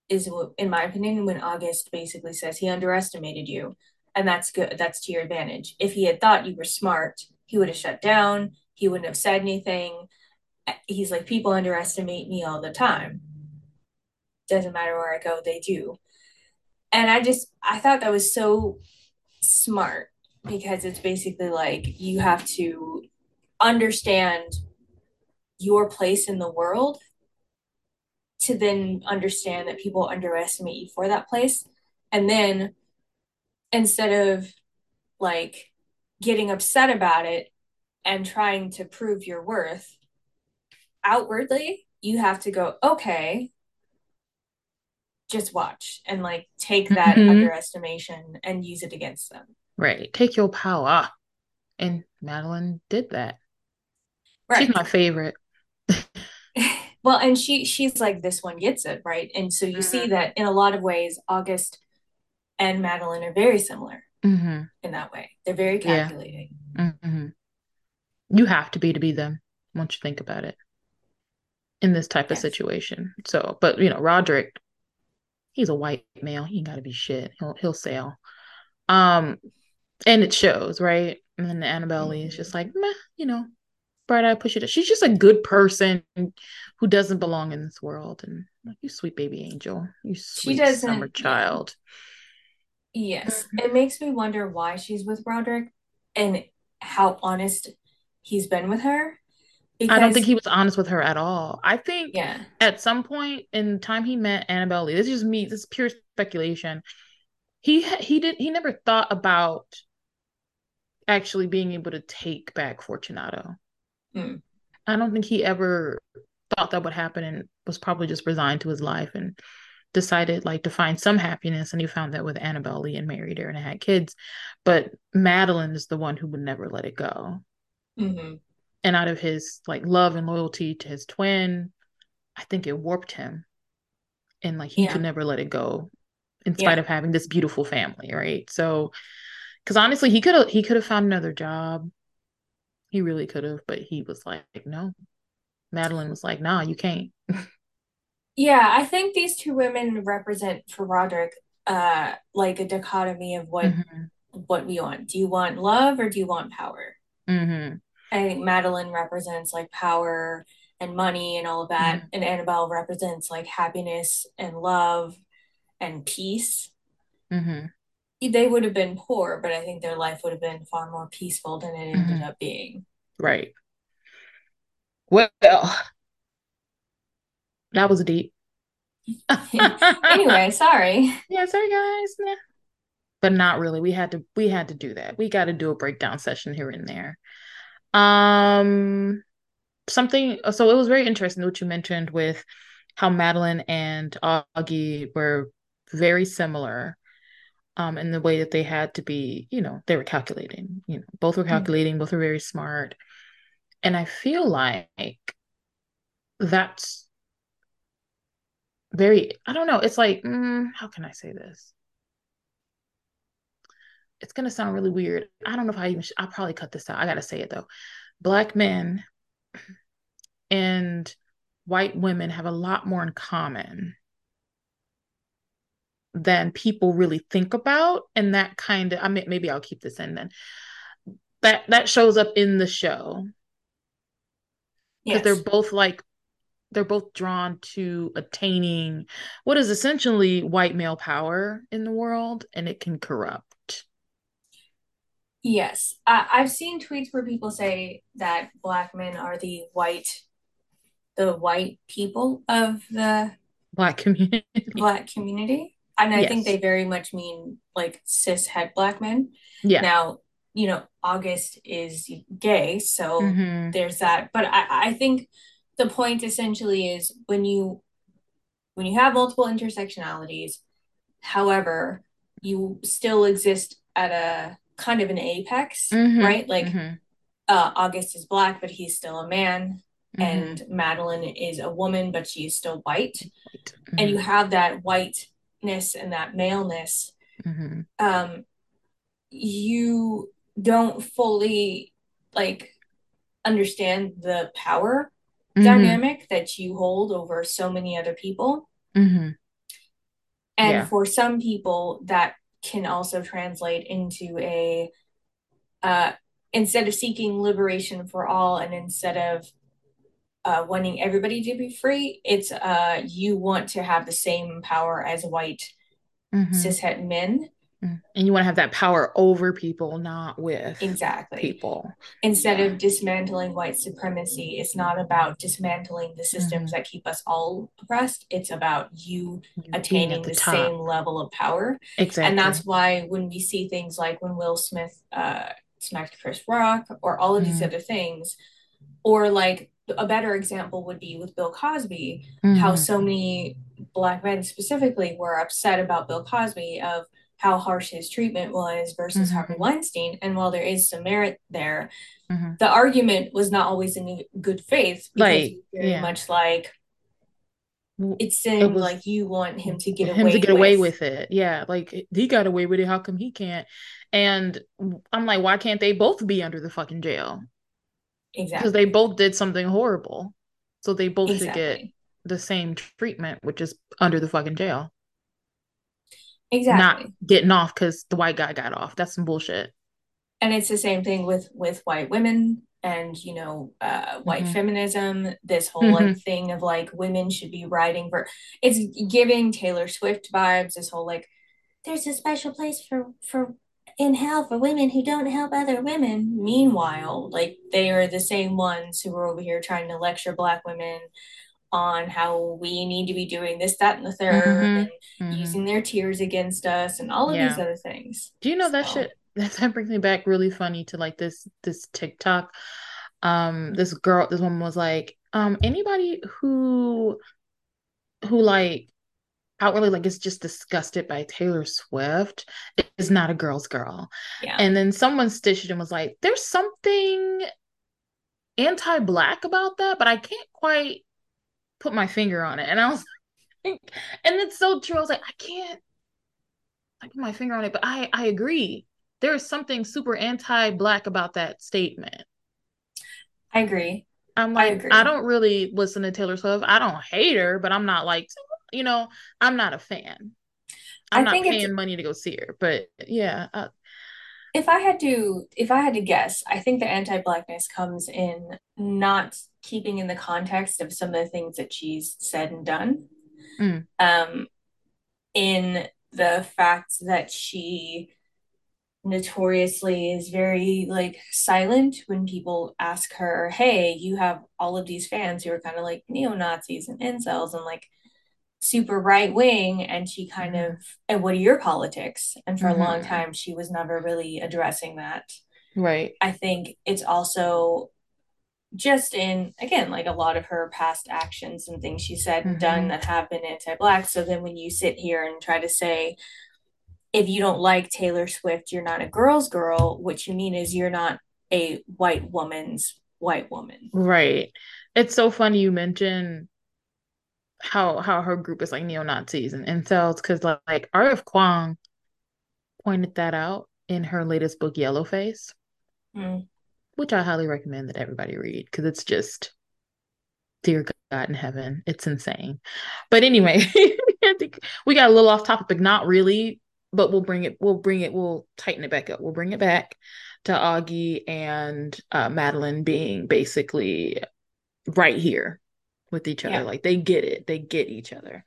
is in my opinion when August basically says he underestimated you and that's good that's to your advantage. If he had thought you were smart, he would have shut down, he wouldn't have said anything. He's like people underestimate me all the time. Doesn't matter where I go, they do. And I just I thought that was so smart because it's basically like you have to understand your place in the world to then understand that people underestimate you for that place. And then instead of like getting upset about it and trying to prove your worth outwardly, you have to go, okay, just watch and like take that mm-hmm. underestimation and use it against them. Right. Take your power. And Madeline did that. Right. She's my favorite. [LAUGHS] well, and she she's like this one gets it, right? And so you mm-hmm. see that in a lot of ways August and Madeline are very similar mm-hmm. in that way. They're very calculating. Yeah. Mm-hmm. You have to be to be them once you think about it in this type yes. of situation. So, but you know, Roderick, he's a white male. He ain't got to be shit. He'll he'll sail. Um, and it shows, right? And then Annabelle mm-hmm. is just like, meh, you know, bright eye push it. She's just a good person who doesn't belong in this world. And like, you sweet baby angel, you sweet she doesn't, summer child. Yes, mm-hmm. it makes me wonder why she's with Roderick and how honest he's been with her. Because, I don't think he was honest with her at all. I think yeah. at some point in time he met Annabelle Lee. This is just me. This is pure speculation. He he did he never thought about actually being able to take back Fortunato. Hmm. I don't think he ever thought that would happen and was probably just resigned to his life and decided like to find some happiness and he found that with Annabelle Lee and married her and had kids. But Madeline is the one who would never let it go. Mm-hmm. And out of his like love and loyalty to his twin, I think it warped him. And like he yeah. could never let it go in spite yeah. of having this beautiful family, right? So because honestly he could have he could have found another job he really could have but he was like no madeline was like nah you can't yeah i think these two women represent for roderick uh like a dichotomy of what mm-hmm. what we want do you want love or do you want power mm-hmm. I think madeline represents like power and money and all of that mm-hmm. and annabelle represents like happiness and love and peace mm-hmm they would have been poor, but I think their life would have been far more peaceful than it ended mm-hmm. up being. Right. Well, that was deep. [LAUGHS] anyway, sorry. [LAUGHS] Yeah, sorry guys. Nah. But not really. We had to we had to do that. We got to do a breakdown session here and there. Um something so it was very interesting what you mentioned with how Madeline and Augie were very similar um, in the way that they had to be, you know, they were calculating, you know, both were hmm. calculating, mm-hmm. both were very smart. And I feel like that's very, I don't know, it's like, mm, how can I say this? It's going to sound really weird. I don't know if I even, sh- I'll probably cut this out. I got to say it though. Black men and white women have a lot more in common than people really think about and that kind of i mean maybe i'll keep this in then that that shows up in the show because yes. they're both like they're both drawn to attaining what is essentially white male power in the world and it can corrupt Yes, I, I've seen tweets where people say that black men are the white, the white people of the black community. black community, and I think they very much mean like cis het black men. yeah. Now, you know, August is gay, so mm-hmm. there's that. But I, I think the point essentially is when you when you have multiple intersectionalities, however, you still exist at a kind of an apex, mm-hmm right? Like mm-hmm uh, August is black, but he's still a man, mm-hmm and Madeline is a woman, but she's still white. And mm-hmm you have that whiteness and that maleness. mm-hmm Um, you don't fully like understand the power mm-hmm dynamic that you hold over so many other people. mm-hmm And yeah for some people, that can also translate into a uh, instead of seeking liberation for all and instead of uh, wanting everybody to be free, it's uh, you want to have the same power as white mm-hmm cishet men. Mm. and you want to have that power over people not with Exactly. people Instead yeah of dismantling white supremacy, it's not about dismantling the systems mm-hmm that keep us all oppressed. It's about you being attaining the the same level of power. Exactly and that's why when we see things like when Will Smith uh, smacked Chris Rock or all of these mm-hmm other things, or like a better example would be with Bill Cosby, how mm-hmm so many black men specifically were upset about Bill Cosby of how harsh his treatment was versus Harvey mm-hmm Weinstein. And while there is some merit there, mm-hmm the argument was not always in good faith because like very yeah much like it it seemed was like you want him to get him to away get away with with it. Yeah, like he got away with it. How come he can't? And I'm like, why can't they both be under the fucking jail? Exactly, because they both did something horrible. So they both should get the same treatment, which is under the fucking jail, not getting off because the white guy got off. That's some bullshit. and it's the same thing with with white women and you know uh white hmm feminism this whole hmm like thing of like women should be writing for it's giving taylor swift vibes this whole like there's a special place for for in hell for women who don't help other women meanwhile like they are the same ones who are over here trying to lecture black women on how we need to be doing this that and the third hmm and hmm using their tears against us and all of these other things Do you know that so shit? [LAUGHS] That, that brings me back really funny to like this this TikTok. Um, this girl, this woman was like, um, anybody who who like outwardly like is just disgusted by Taylor Swift is not a girl's girl. yeah And then someone stitched it and was like, there's something anti-black about that, but I can't quite put my finger on it. And I was [LAUGHS] like, and it's so true. I was like, I can't I put my finger on it, but I I agree. There is something super anti-black about that statement. i agree I'm like, I agree don't really listen to Taylor Swift. I don't hate her, but I'm not like, you know, I'm not a fan. I'm i not paying money to go see her. But yeah, uh, if i had to if i had to guess i think the anti-blackness comes in not keeping in the context of some of the things that she's said and done. Mm, um in the fact that she notoriously is very like silent when people ask her, "Hey, you have all of these fans who are kind of like neo-Nazis and incels and like super right wing and she kind mhm, of and what are your politics?" And for a long mhm. time she was never really addressing that. Right. I think it's also just in again like a lot of her past actions and things she said and done that have been anti-black so then when you sit here and try to say if you don't like Taylor Swift, you're not a girl's girl. What you mean is you're not a white woman's white woman. Right. It's so funny you mention how how her group is like neo-Nazis and incels because like, like R.F. Kuang pointed that out in her latest book, Yellowface, Mm. which I highly recommend that everybody read because it's just dear God in heaven. It's insane. But anyway, [LAUGHS] I think we got a little off topic, but not really. But we'll bring it, we'll bring it, we'll tighten it back up. We'll bring it back to Augie and uh, Madeline being basically right here. With each other. Yeah. Like they get it. They get each other.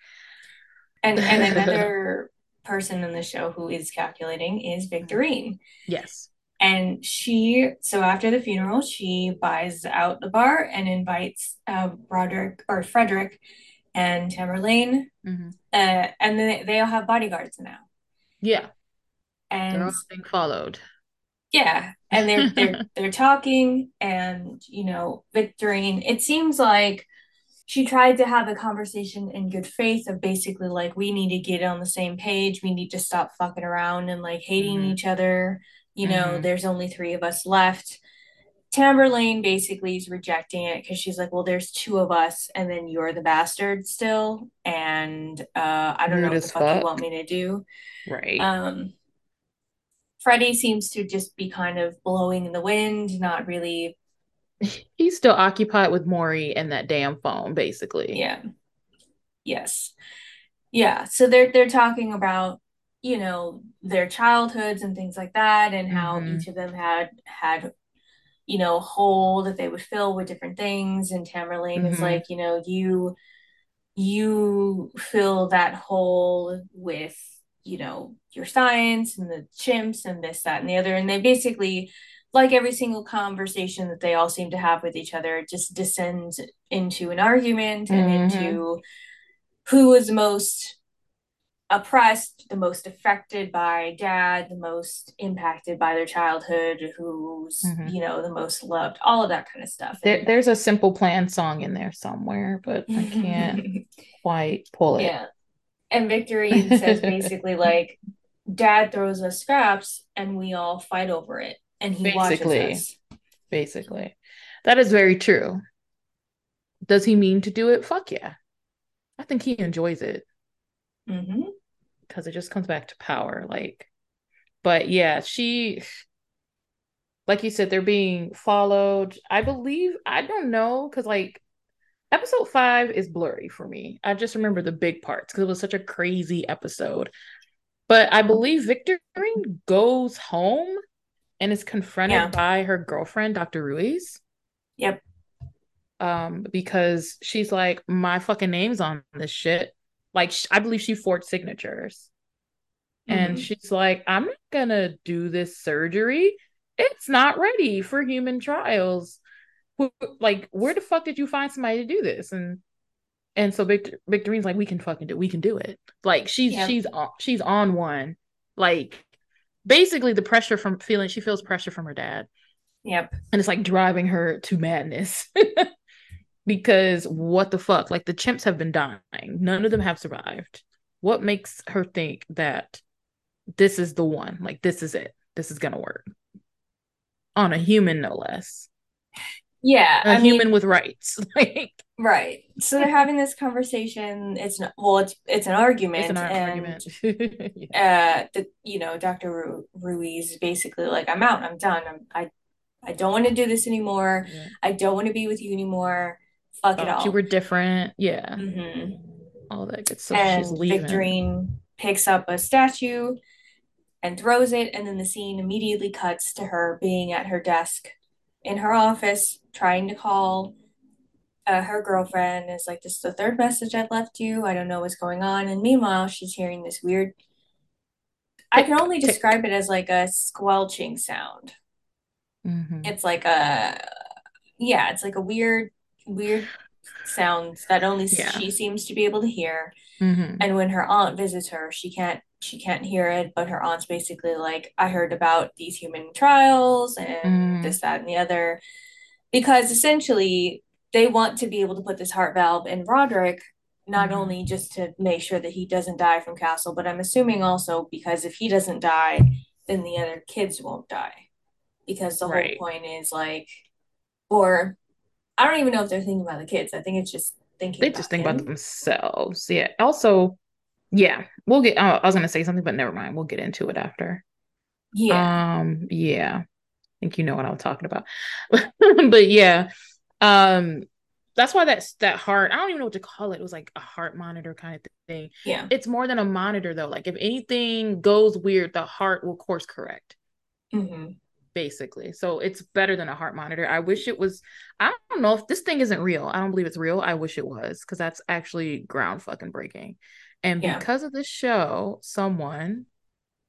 And and [LAUGHS] another person in the show who is calculating is Victorine. Yes. And she, so after the funeral, she buys out the bar and invites uh, Broderick or Frederick and Tamerlane. Mm-hmm. Uh, and then they all have bodyguards now. Yeah. And they're all being followed. Yeah. And they're they're [LAUGHS] they're talking and you know, Victorine, it seems like she tried to have a conversation in good faith of basically like we need to get on the same page. We need to stop fucking around and like hating mm-hmm. each other you know, mm-hmm. there's only three of us left. Tamerlane basically is rejecting it because she's like, well, there's two of us, and then you're the bastard still, and uh, I don't know what the fuck, fuck you want me to do. Right. Um, Freddie seems to just be kind of blowing in the wind, not really. [LAUGHS] He's still occupied with Maury and that damn phone, basically. Yeah. Yes. Yeah. So they're they're talking about you know their childhoods and things like that and how mm-hmm. each of them had had you know a hole that they would fill with different things and Tamerlane mm-hmm. is like you know you you fill that hole with you know your science and the chimps and this that and the other and they basically like every single conversation that they all seem to have with each other just descends into an argument and mm-hmm. into who is most oppressed, the most affected by dad, the most impacted by their childhood, who's, mm-hmm. you know, the most loved, all of that kind of stuff. There, there's a simple plan song in there somewhere, but I can't [LAUGHS] quite pull it. Yeah. And Victorine says basically [LAUGHS] like dad throws us scraps and we all fight over it. And he basically. Basically. That is very true. Does he mean to do it? Fuck yeah. I think he enjoys it. Mm-hmm because it just comes back to power like but yeah she like you said they're being followed i believe i don't know because like episode five is blurry for me i just remember the big parts because it was such a crazy episode but i believe victorine goes home and is confronted yeah. by her girlfriend dr ruiz yep um because she's like my fucking name's on this shit like I believe she forged signatures. Mm-hmm. And she's like, I'm not gonna do this surgery. It's not ready for human trials. Like, where the fuck did you find somebody to do this? And and so Victor, Victorine's like, we can fucking do, we can do it. Like she's yep. she's on she's on one. Like basically the pressure from feeling she feels pressure from her dad. Yep. And it's like driving her to madness. [LAUGHS] because what the fuck? Like the chimps have been dying. None of them have survived. What makes her think that this is the one? Like this is it. This is gonna work. On a human, no less. Yeah. A I human mean, with rights. [LAUGHS] like Right. So they're having this conversation. It's not well, it's it's an argument. It's an and, argument. [LAUGHS] yeah. uh the you know, Dr. Ru- Ruiz is basically like, I'm out, I'm done. I'm I I don't want to do this anymore. Yeah. I don't want to be with you anymore fuck it all. You were different. Yeah. Mm-hmm. All that good stuff. And She's leaving. Victorine picks up a statue and throws it, and then the scene immediately cuts to her being at her desk in her office trying to call uh, her girlfriend. Is like, this is the third message I've left you. I don't know what's going on. And meanwhile, she's hearing this weird. I can only describe it as like a squelching sound. Mm-hmm. It's like a, yeah, it's like a weird weird sounds that only yeah. she seems to be able to hear. Mm-hmm. And when her aunt visits her, she can't she can't hear it, but her aunt's basically like, I heard about these human trials and mm. this, that, and the other. Because essentially they want to be able to put this heart valve in Roderick, not mm. only just to make sure that he doesn't die from Castle, but I'm assuming also because if he doesn't die, then the other kids won't die. Because the right. whole point is like, or I don't even know if they're thinking about the kids. I think it's just thinking. They just think him. about themselves. Yeah. Also, yeah, we'll get. Oh, I was gonna say something, but never mind. We'll get into it after. Yeah. Um. Yeah. I think you know what I'm talking about. [LAUGHS] but yeah. Um. That's why that's that heart. I don't even know what to call it. It was like a heart monitor kind of thing. Yeah. It's more than a monitor though. Like if anything goes weird, the heart will course correct. Mm-hmm basically. So it's better than a heart monitor. I wish it was. I don't know if this thing isn't real. I don't believe it's real. I wish it was because that's actually ground fucking breaking. And yeah. because of this show, someone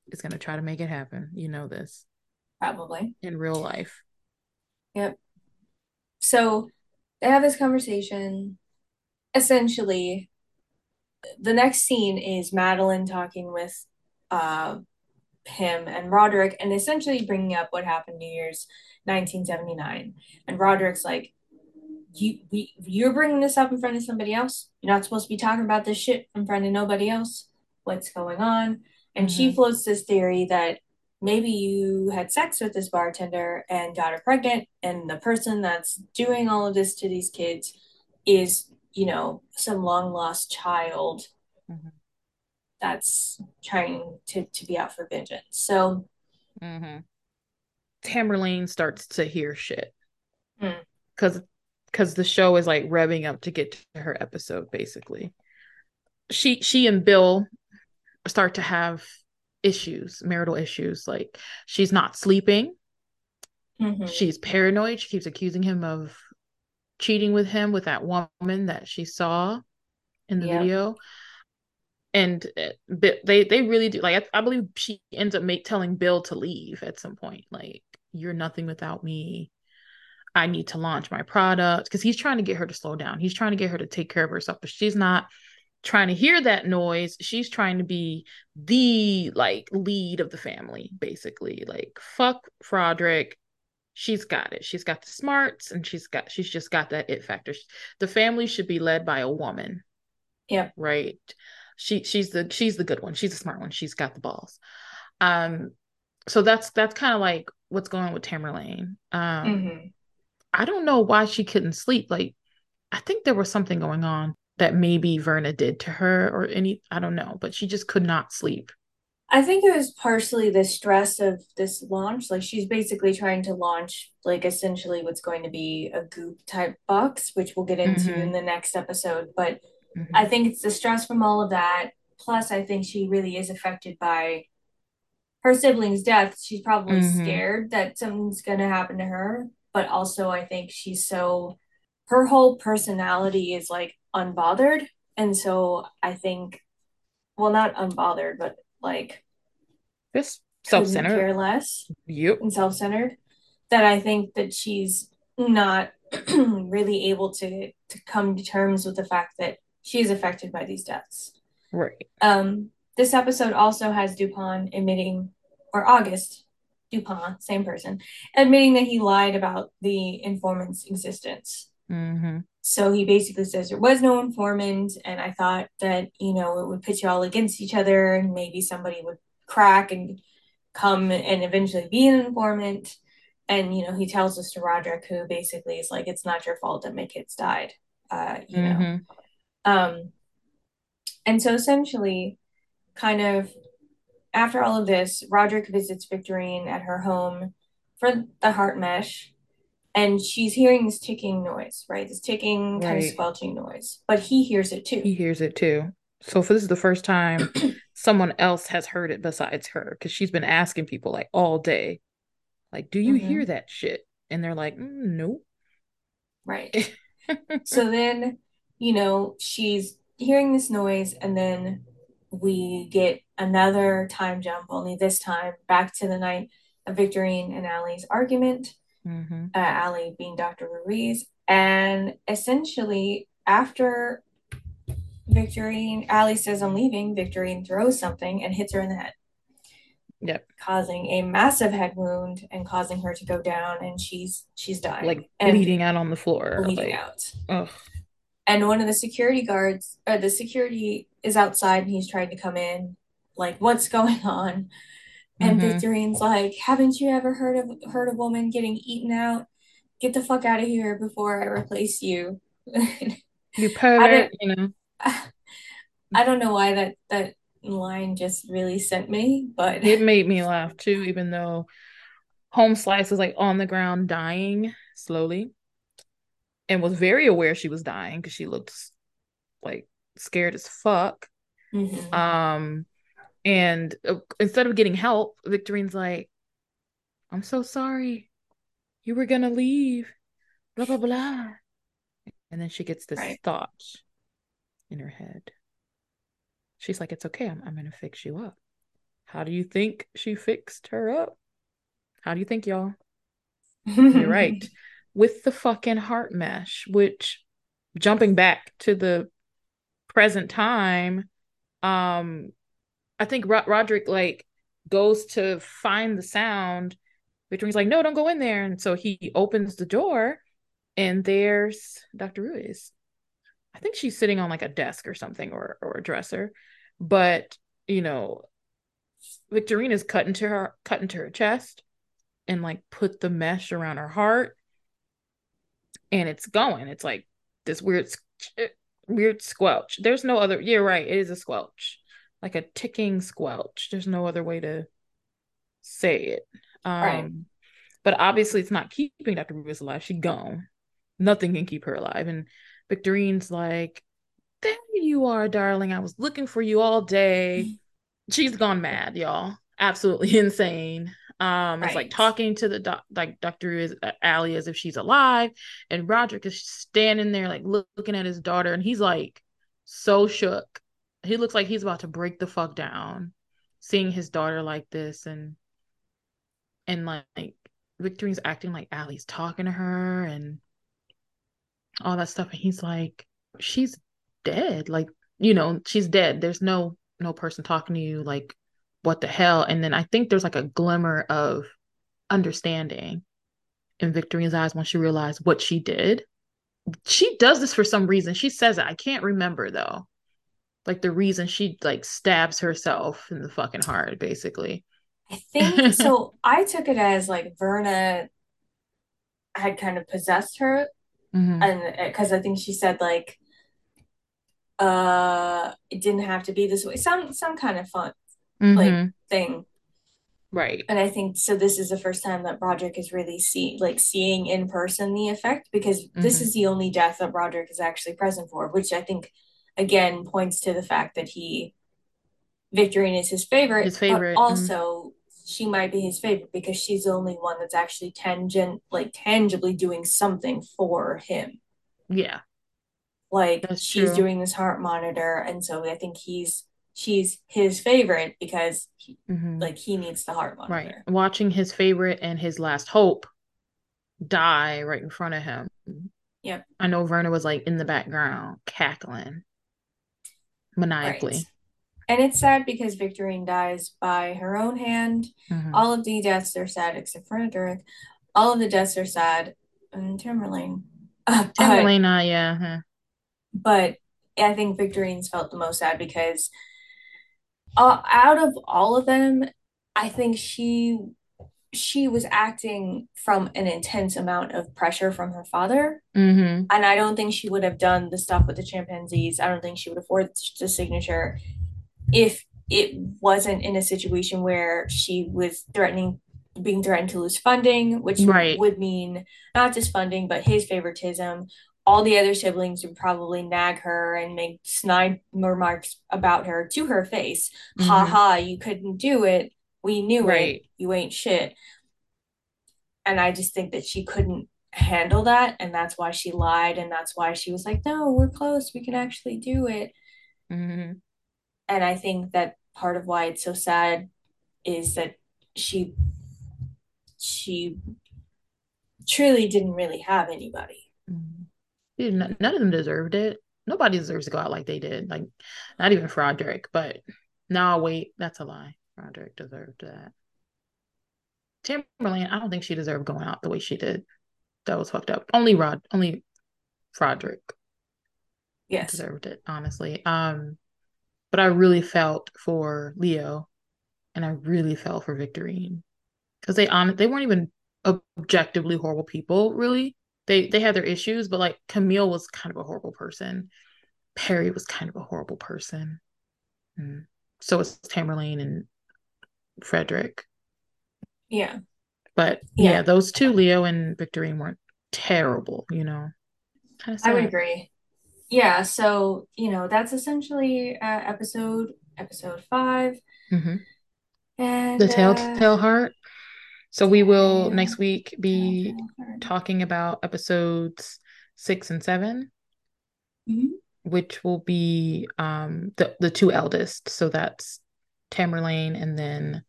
is going to try to make it happen. You know this. Probably. In real life. Yep. So they have this conversation. Essentially, the next scene is Madeline talking with uh, him and Roderick and essentially bringing up what happened New Year's 1979. And Roderick's like, you we, you're bringing this up in front of somebody else. You're not supposed to be talking about this shit in front of nobody else. What's going on? And mm-hmm. she floats this theory that maybe you had sex with this bartender and got her pregnant, and the person that's doing all of this to these kids is, you know, some long lost child mm-hmm. that's trying to, to be out for vengeance. So, mm-hmm. Tamerlane starts to hear shit because mm. Because the show is like revving up to get to her episode basically she she and bill start to have issues, marital issues. Like she's not sleeping. Mm-hmm. She's paranoid. She keeps accusing him of cheating with him with that woman that she saw in the video. And uh, they they really do like I, I believe she ends up make, telling Bill to leave at some point. Like you're nothing without me. I need to launch my product because he's trying to get her to slow down. He's trying to get her to take care of herself, but she's not trying to hear that noise. She's trying to be the like lead of the family basically. Like fuck Frederick. she's got it. She's got the smarts and she's got she's just got that it factor. The family should be led by a woman. Yeah right? She she's the she's the good one. She's the smart one. She's got the balls. Um so that's that's kind of like what's going on with Tamerlane um mm-hmm. I don't know why she couldn't sleep like I think there was something going on that maybe Verna did to her or any I don't know, but she just could not sleep. I think it was partially the stress of this launch. Like she's basically trying to launch like essentially what's going to be a goop type box, which we'll get into mm-hmm. in the next episode. But mm-hmm. I think it's the stress from all of that. Plus, I think she really is affected by her sibling's death. She's probably mm-hmm. scared that something's gonna happen to her. But also I think she's so her whole personality is like unbothered. And so I think, well, not unbothered, but like this self-centered, care less, yep, and self-centered. That I think that she's not [CLEARS THROAT] really able to to come to terms with the fact that she is affected by these deaths. Right. Um. This episode also has Dupont admitting, or August Dupont, same person, admitting that he lied about the informant's existence. Mm-hmm. So he basically says there was no informant, and I thought that you know it would put you all against each other, and maybe somebody would crack and come and eventually be an informant. And you know he tells us to Roderick, who basically is like, "It's not your fault that my kids died," uh, you mm-hmm. know. Um, and so essentially, kind of after all of this, Roderick visits Victorine at her home for the heart mesh and she's hearing this ticking noise, right? This ticking right. kind of squelching noise, but he hears it too. He hears it too. So for this is the first time [CLEARS THROAT] someone else has heard it besides her because she's been asking people like all day, like, "Do you mm-hmm. hear that shit?" And they're like, mm, "No." Right. [LAUGHS] so then, you know, she's hearing this noise, and then we get another time jump. Only this time back to the night of Victorine and Allie's argument mm-hmm. uh, Allie being Dr. Ruiz. And essentially, after Victorine, Allie says, I'm leaving, Victorine throws something and hits her in the head. Yep. Causing a massive head wound and causing her to go down, and she's she's dying, like bleeding out on the floor, bleeding like, out. Ugh. And one of the security guards, or the security, is outside, and he's trying to come in. Like, what's going on? And mm-hmm. Victorine's like, haven't you ever heard of heard a woman getting eaten out? Get the fuck out of here before I replace you. you [LAUGHS] pervert, you know. [LAUGHS] I don't know why that that line just really sent me, but it made me laugh too, even though Home Slice was like on the ground dying slowly and was very aware she was dying because she looked like scared as fuck. Mm-hmm. Um and uh, instead of getting help, Victorine's like, I'm so sorry. You were gonna leave. Blah blah blah. And then she gets this right. thought in her head. She's like, It's okay, I'm, I'm gonna fix you up. How do you think she fixed her up? How do you think, y'all? You're right. [LAUGHS] With the fucking heart mesh, which jumping back to the present time, um, I think Ro- Roderick like goes to find the sound. Victorine's like, no, don't go in there. And so he opens the door and there's Dr. Ruiz. I think she's sitting on like a desk or something or or a dresser. But, you know, Victorine's cut into her cut into her chest and like put the mesh around her heart. And it's going. It's like this weird weird squelch. There's no other you're right, it is a squelch. Like a ticking squelch. There's no other way to say it. Um right. but obviously it's not keeping Dr. Ruiz alive. She's gone. Nothing can keep her alive. And Victorine's like, There you are, darling. I was looking for you all day. She's gone mad, y'all. Absolutely [LAUGHS] insane. Um, right. it's like talking to the doc, like Dr. Is uh, Allie as if she's alive, and Roderick is standing there like look, looking at his daughter, and he's like so shook. He looks like he's about to break the fuck down, seeing his daughter like this, and and like Victorine's acting like Allie's talking to her and all that stuff, and he's like, she's dead, like you know, she's dead. There's no no person talking to you, like what the hell? And then I think there's like a glimmer of understanding in Victorine's eyes when she realized what she did. She does this for some reason. She says it. I can't remember though. Like the reason she like stabs herself in the fucking heart, basically. I think [LAUGHS] so. I took it as like Verna had kind of possessed her, mm-hmm. and because I think she said like, uh, it didn't have to be this way. Some some kind of fun mm-hmm. like thing. Right. And I think so this is the first time that Broderick is really see like seeing in person the effect because mm-hmm. this is the only death that Broderick is actually present for, which I think again points to the fact that he Victorine is his favorite. His favorite. But also mm-hmm. she might be his favorite because she's the only one that's actually tangent like tangibly doing something for him. Yeah. Like that's she's true. doing this heart monitor and so I think he's she's his favorite because he, mm-hmm. like he needs the heart monitor. Right. Watching his favorite and his last hope die right in front of him. Yep. I know Verna was like in the background cackling maniacally. Right. And it's sad because Victorine dies by her own hand. Mm-hmm. All of the deaths are sad except for Derek. All of the deaths are sad. And Tamerlane. Uh, Tamerlane, uh, yeah. Huh. But I think Victorine's felt the most sad because uh, out of all of them, I think she she was acting from an intense amount of pressure from her father. Mm-hmm. And I don't think she would have done the stuff with the chimpanzees. I don't think she would have forged the signature if it wasn't in a situation where she was threatening being threatened to lose funding, which right. would mean not just funding, but his favoritism, all the other siblings would probably nag her and make snide remarks about her to her face. Mm-hmm. Ha ha, you couldn't do it. We knew right. it. You ain't shit. And I just think that she couldn't handle that. And that's why she lied. And that's why she was like, no, we're close. We can actually do it. Mm-hmm. And I think that part of why it's so sad is that she she truly didn't really have anybody. Mm-hmm none of them deserved it. Nobody deserves to go out like they did. Like, not even Frederick. But no, wait, that's a lie. Frederick deserved that. Tamerlane, I don't think she deserved going out the way she did. That was fucked up. Only Rod, only Frederick. Yes, deserved it. Honestly, um, but I really felt for Leo, and I really felt for Victorine because they on they weren't even objectively horrible people, really they they had their issues, but like Camille was kind of a horrible person. Perry was kind of a horrible person. Mm. So was Tamerlane and Frederick. Yeah. But yeah. yeah, those two, Leo and Victorine, weren't terrible, you know. Kind of I would agree. Yeah, so you know that's essentially uh, episode episode 5 mm-hmm. and the telltale uh, heart. So we will next week be talking about episodes six and 7 mm-hmm. which will be um the the two eldest. So that's Tamerlane and then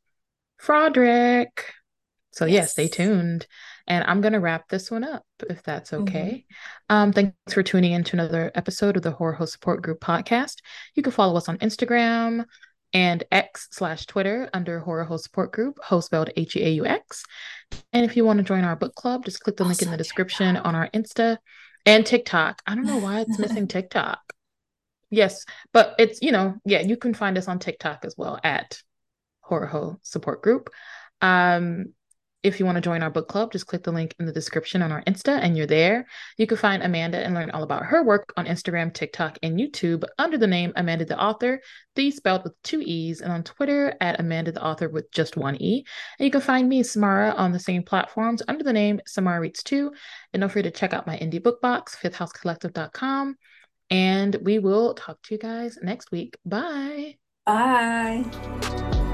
Froderick. So yes. yeah, stay tuned. And I'm gonna wrap this one up if that's mm-hmm. okay. Mm-hmm. Um, thanks for tuning in to another episode of the Horror Host Support Group podcast. You can follow us on Instagram, and X slash Twitter under Horror Heaux Support Group, heaux spelled H E A U X. And if you want to join our book club, just click the link in the description TikTok. on our Insta and TikTok. I don't know why it's missing TikTok. Yes, but it's, you know, yeah, you can find us on TikTok as well at Horror Heaux Support Group. Um, if you want to join our book club, just click the link in the description on our Insta and you're there. You can find Amanda and learn all about her work on Instagram, TikTok, and YouTube under the name Amanda the Author, the spelled with two E's, and on Twitter at Amanda the Author with just one E. And you can find me, Samara, on the same platforms under the name Samara Reads 2. And don't forget to check out my indie book box, fifthhousecollective.com. And we will talk to you guys next week. Bye. Bye.